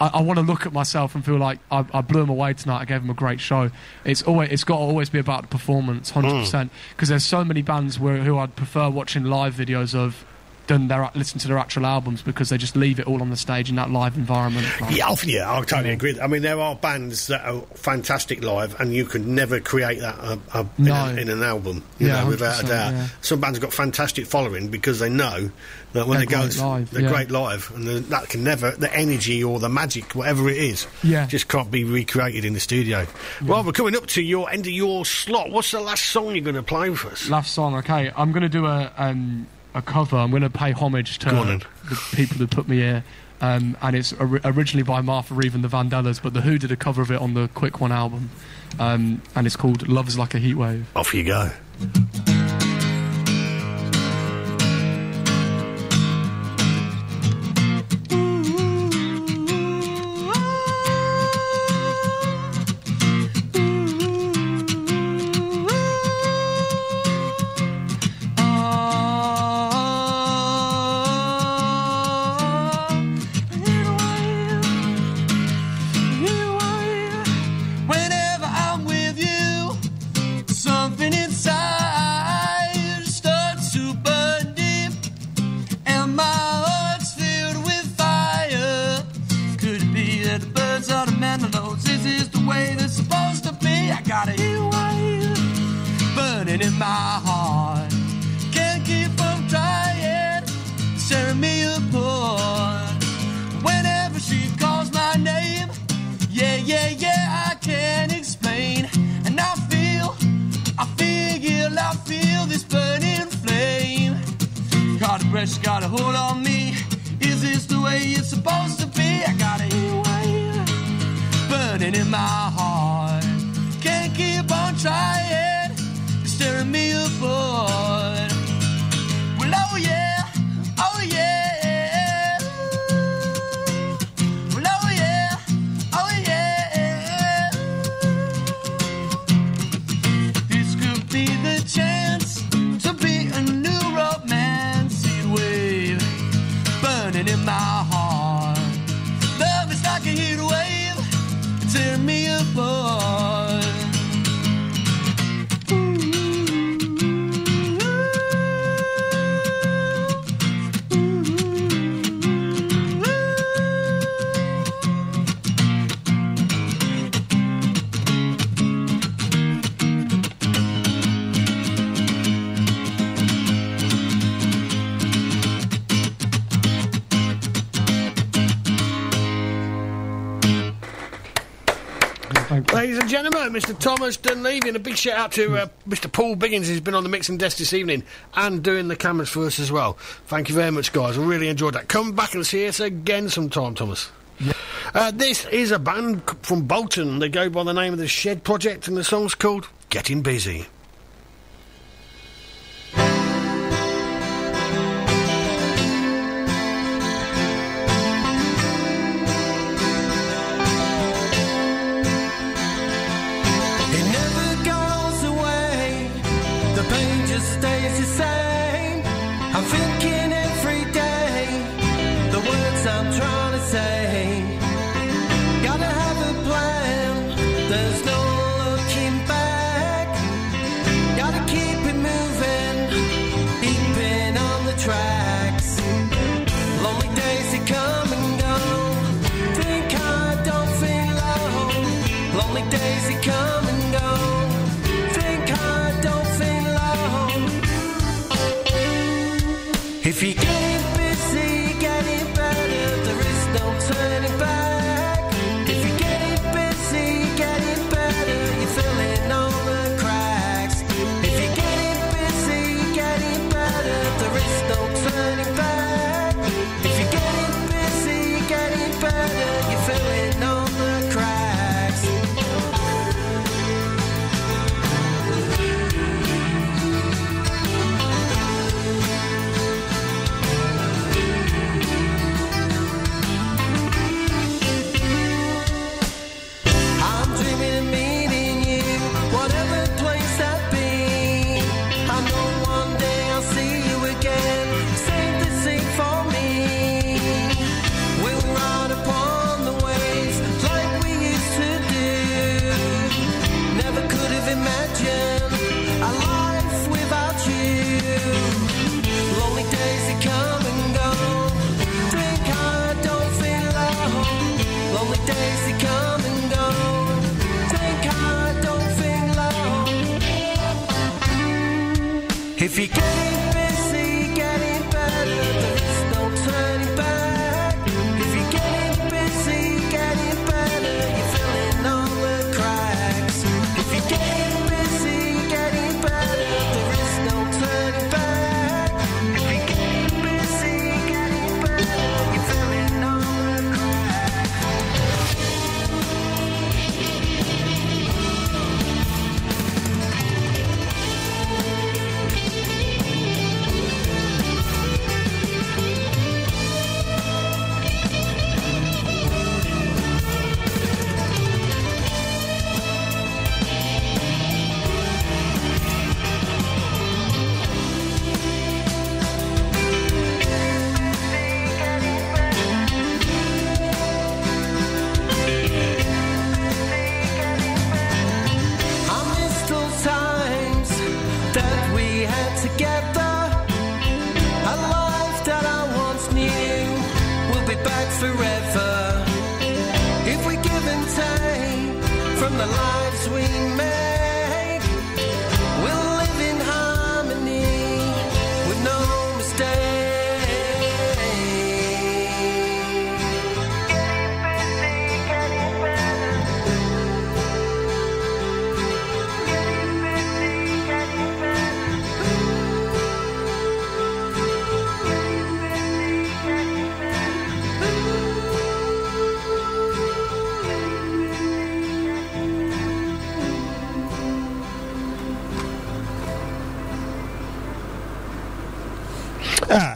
S9: I, I want to look at myself and feel like I, I blew them away tonight. I gave them a great show. It's always it's got to always be about the performance, hmm. hundred percent. Because there's so many bands where who I'd prefer watching live videos of than their listen to their actual albums because they just leave it all on the stage in that live environment. Like,
S4: Yeah, I- yeah, I totally agree. I mean, there are bands that are fantastic live, and you could never create that uh, uh, in,
S9: No.
S4: a, in an album, you
S9: Yeah,
S4: know, without a doubt.
S9: yeah.
S4: Some bands have got fantastic following because they know that when
S9: They're
S4: they go,
S9: live,
S4: they're great live, and the, that can never, the energy or the magic, whatever it is,
S9: Yeah.
S4: just can't be recreated in the studio. Well, we're coming up to your end of your slot. What's the last song you're going to play for us?
S9: Last song, okay. I'm going to do a um, a cover. I'm going to pay homage to the people who put me here. Um, and it's ori- originally by Martha Reeve and the Vandellas, but the Who did a cover of it on the Quick One album, um, and it's called "Love's Like a Heatwave."
S4: Off you go.
S8: big shout out to uh, Mr. Paul Biggins, who's been on the mixing desk this evening and doing the cameras for us as well. Thank you very much, guys. I really enjoyed that. Come back and see us again sometime, Thomas. Yeah. Uh, this is a band from Bolton. They go by the name of the Shed Project, and the song's called Getting Busy.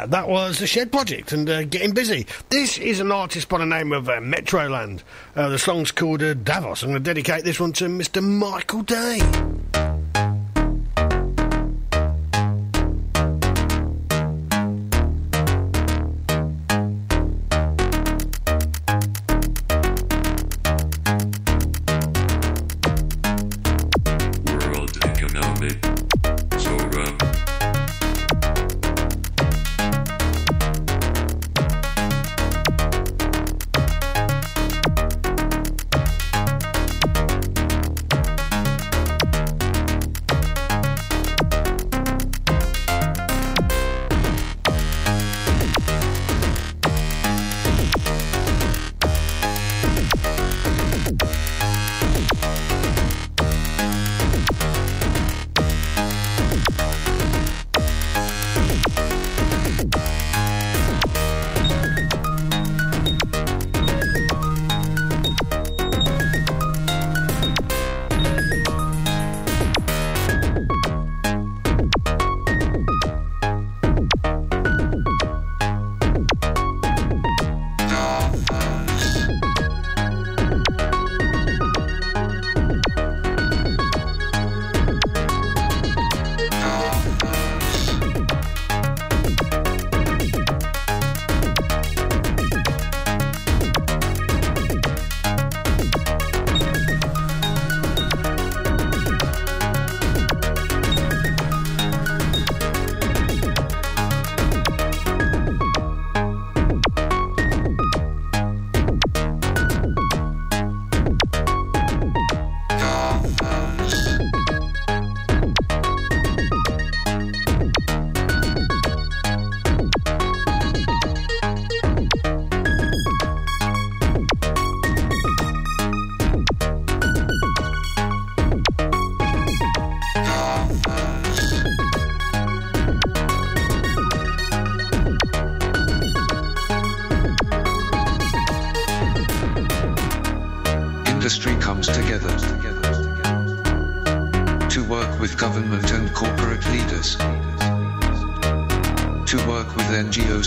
S11: That
S8: was the Shed Project and uh, getting busy. This is an artist by the name of uh, Metroland. Uh, the song's called uh, Davos. I'm going to dedicate this one to Mr. Michael Day.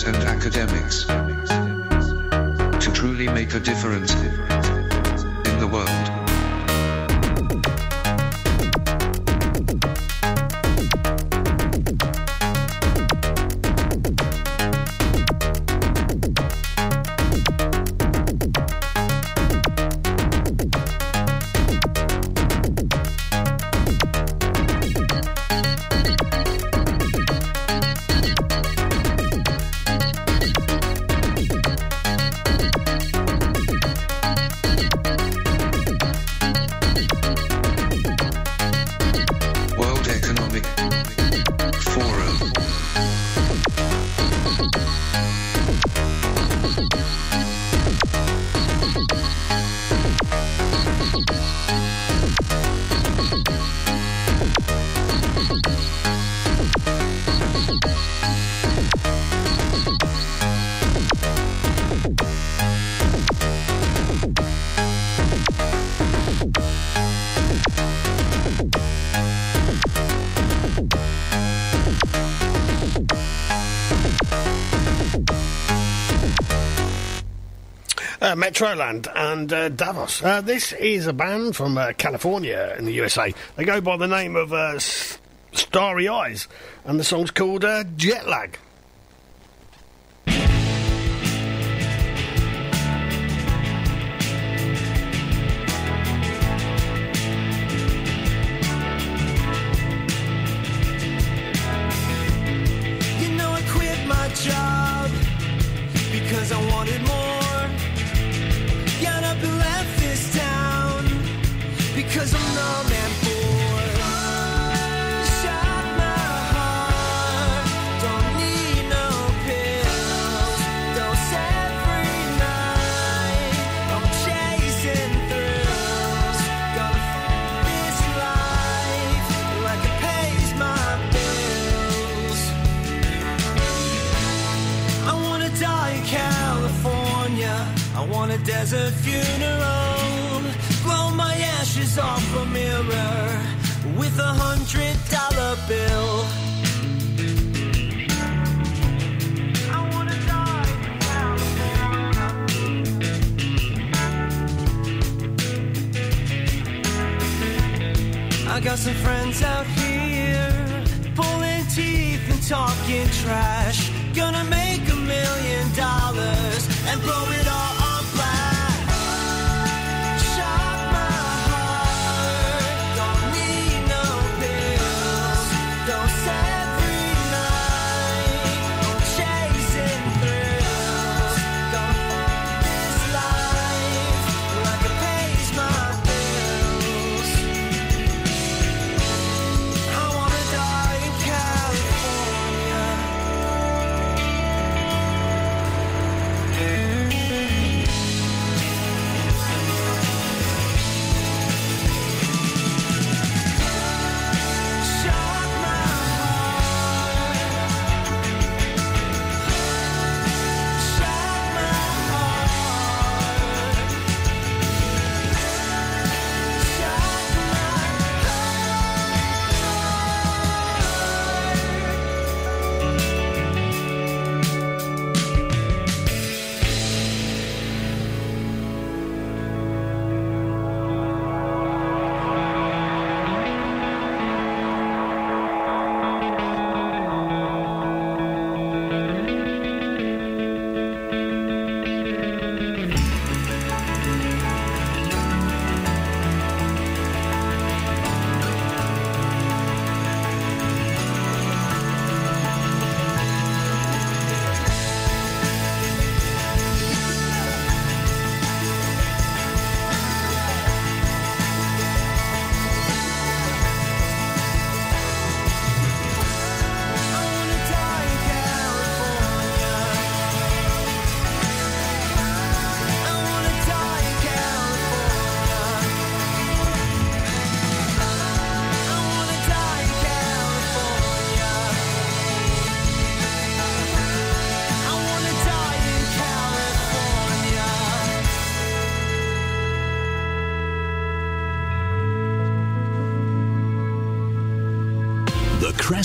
S12: And academics, to truly make a difference
S8: Uh, Metroland and uh, Davos. Uh, this is a band from uh, California in the USA. They go by the name of uh, Starry Eyes, and the song's called uh, Jet Lag.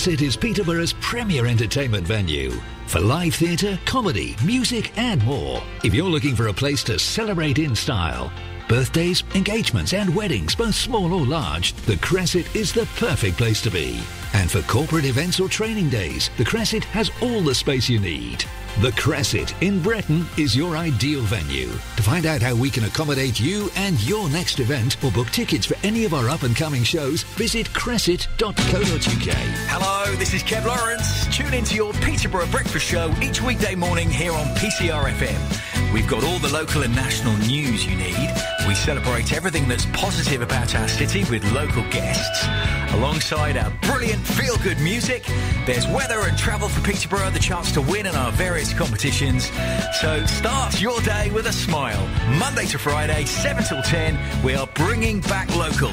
S13: The is Peterborough's premier entertainment venue for live theatre, comedy, music, and more. If you're looking for a place to celebrate in style, birthdays, engagements, and weddings, both small or large, the Cresset is the perfect place to be. And for corporate events or training days, the Cresset has all the space you need. The Cresset in Bretton is your ideal venue. To find out how we can accommodate you and your next event or book tickets for any of our up and coming shows, visit cresset.co.uk.
S14: Hello, this is Kev Lawrence. Tune into your Peterborough Breakfast Show each weekday morning here on PCR FM. We've got all the local and national news you need. We celebrate everything that's positive about our city with local guests. Alongside our brilliant feel good music, there's weather and travel for Peterborough, the chance to win in our various competitions. So start your day with a smile. Monday to Friday, 7 till 10, we are bringing back local.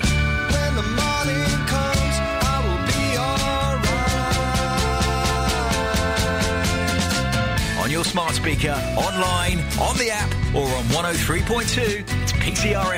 S14: Your smart speaker, online, on the app, or on 103.2. It's PCR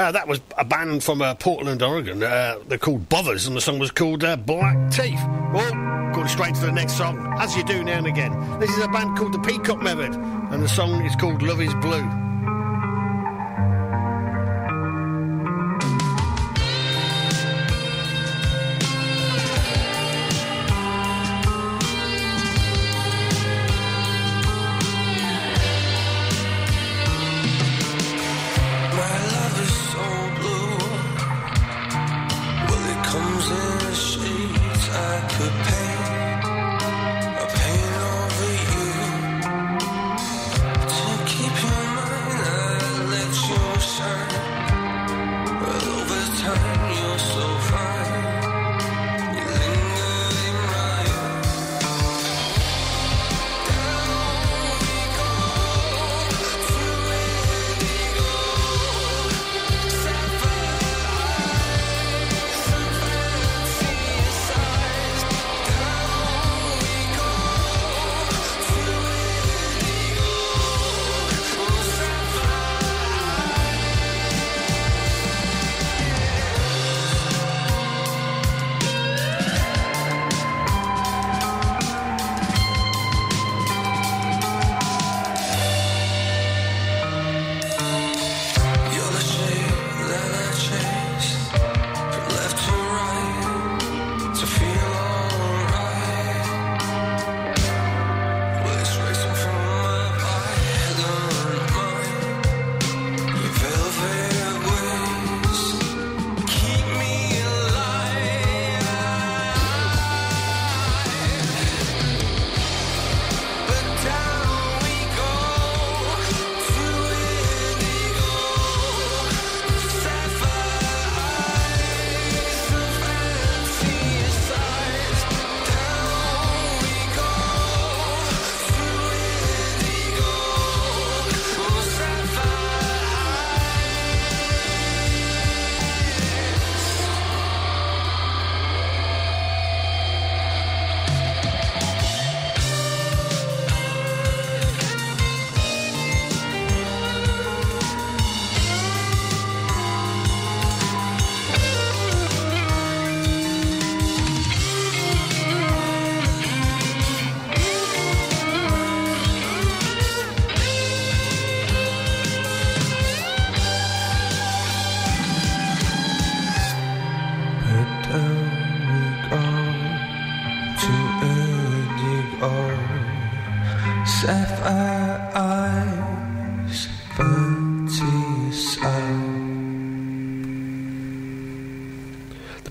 S3: Uh, that was a band from uh, Portland, Oregon. Uh, they're called Bothers, and the song was called uh, Black Teeth. Well, going straight to the next song, as you do now and again. This is a band called the Peacock Method, and the song is called Love is Blue.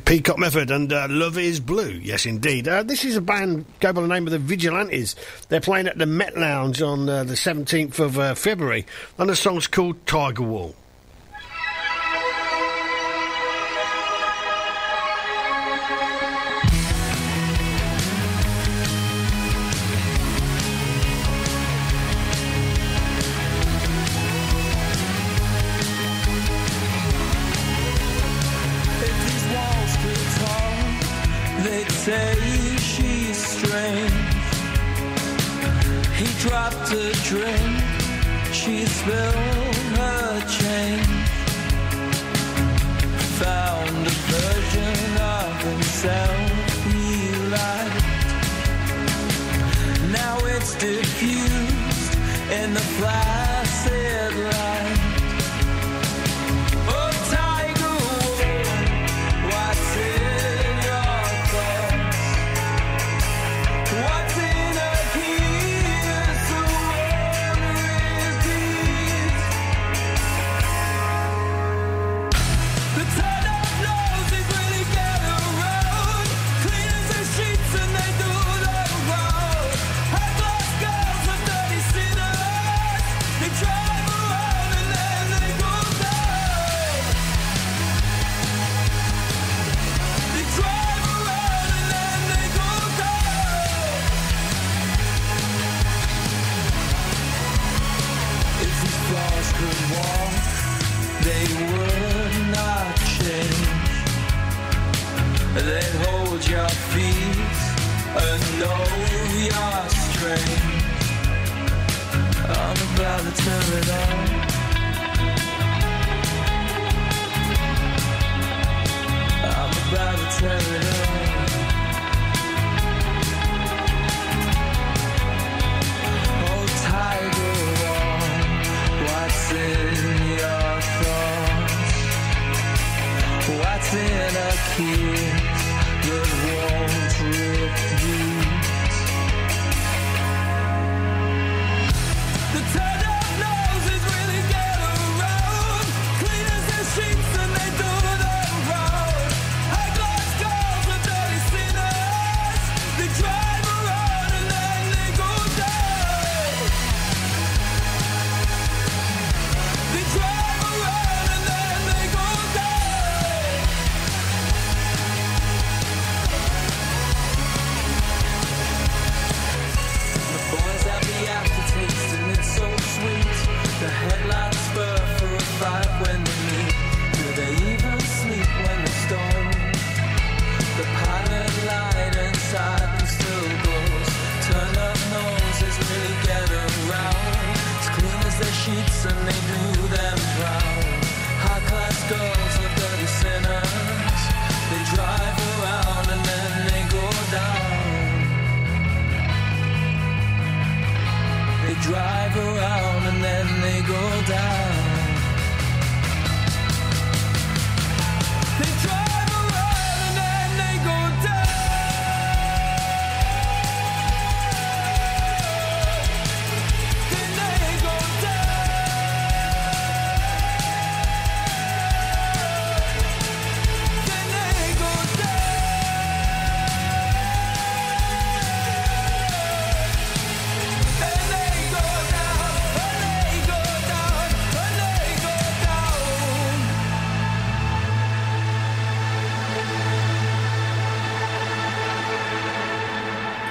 S3: Peacock Method and uh, Love is Blue. Yes, indeed. Uh, this is a band go by the name of the Vigilantes. They're playing at the Met Lounge on uh, the 17th of uh, February, and the song's called Tiger Wall.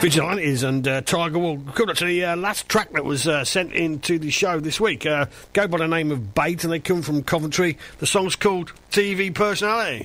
S4: Vigilantes and uh, Tiger will come up to the uh, last track that was uh, sent into the show this week. Uh, go by the name of Bait, and they come from Coventry. The song's called TV Personality.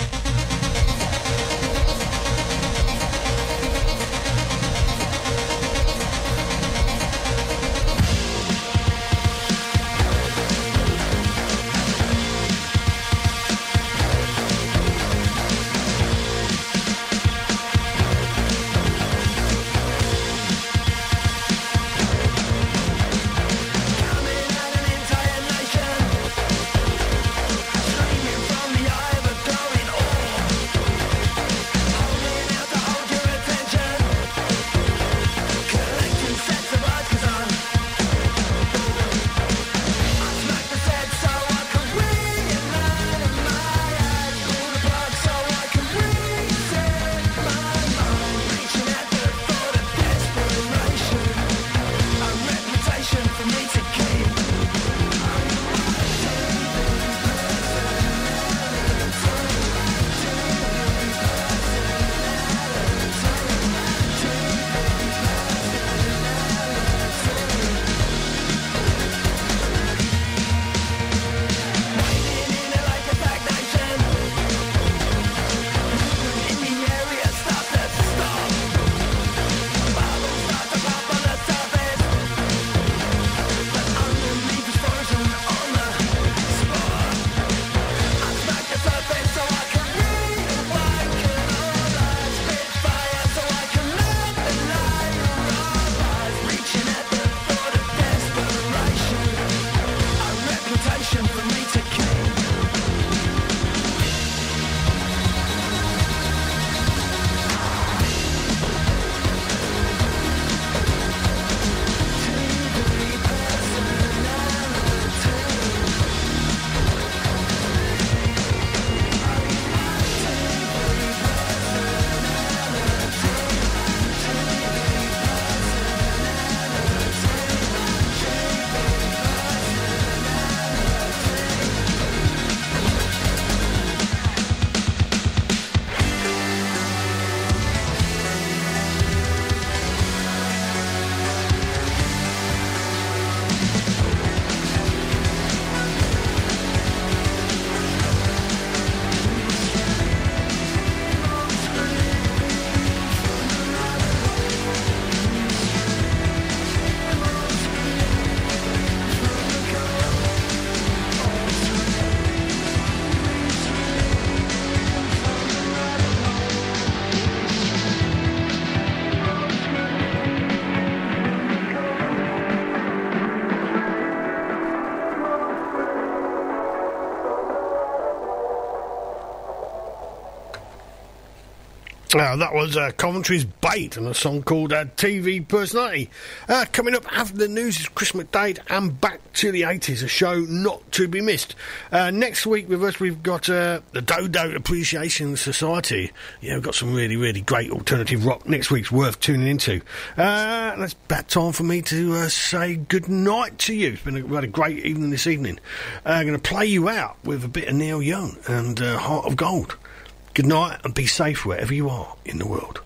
S15: Now, that was uh, Coventry's Bait and a song called uh, TV Personality. Uh, coming up after the news is Chris McDade and Back to the 80s, a show not to be missed. Uh, next week with us, we've got uh, the Dodo Appreciation Society. Yeah, we've got some really, really great alternative rock next week's worth tuning into. Uh, it's about time for me to uh, say good night to you. It's been a, had a great evening this evening. Uh, I'm going to play you out with a bit of Neil Young and uh, Heart of Gold. Good night and be safe wherever you are in the world.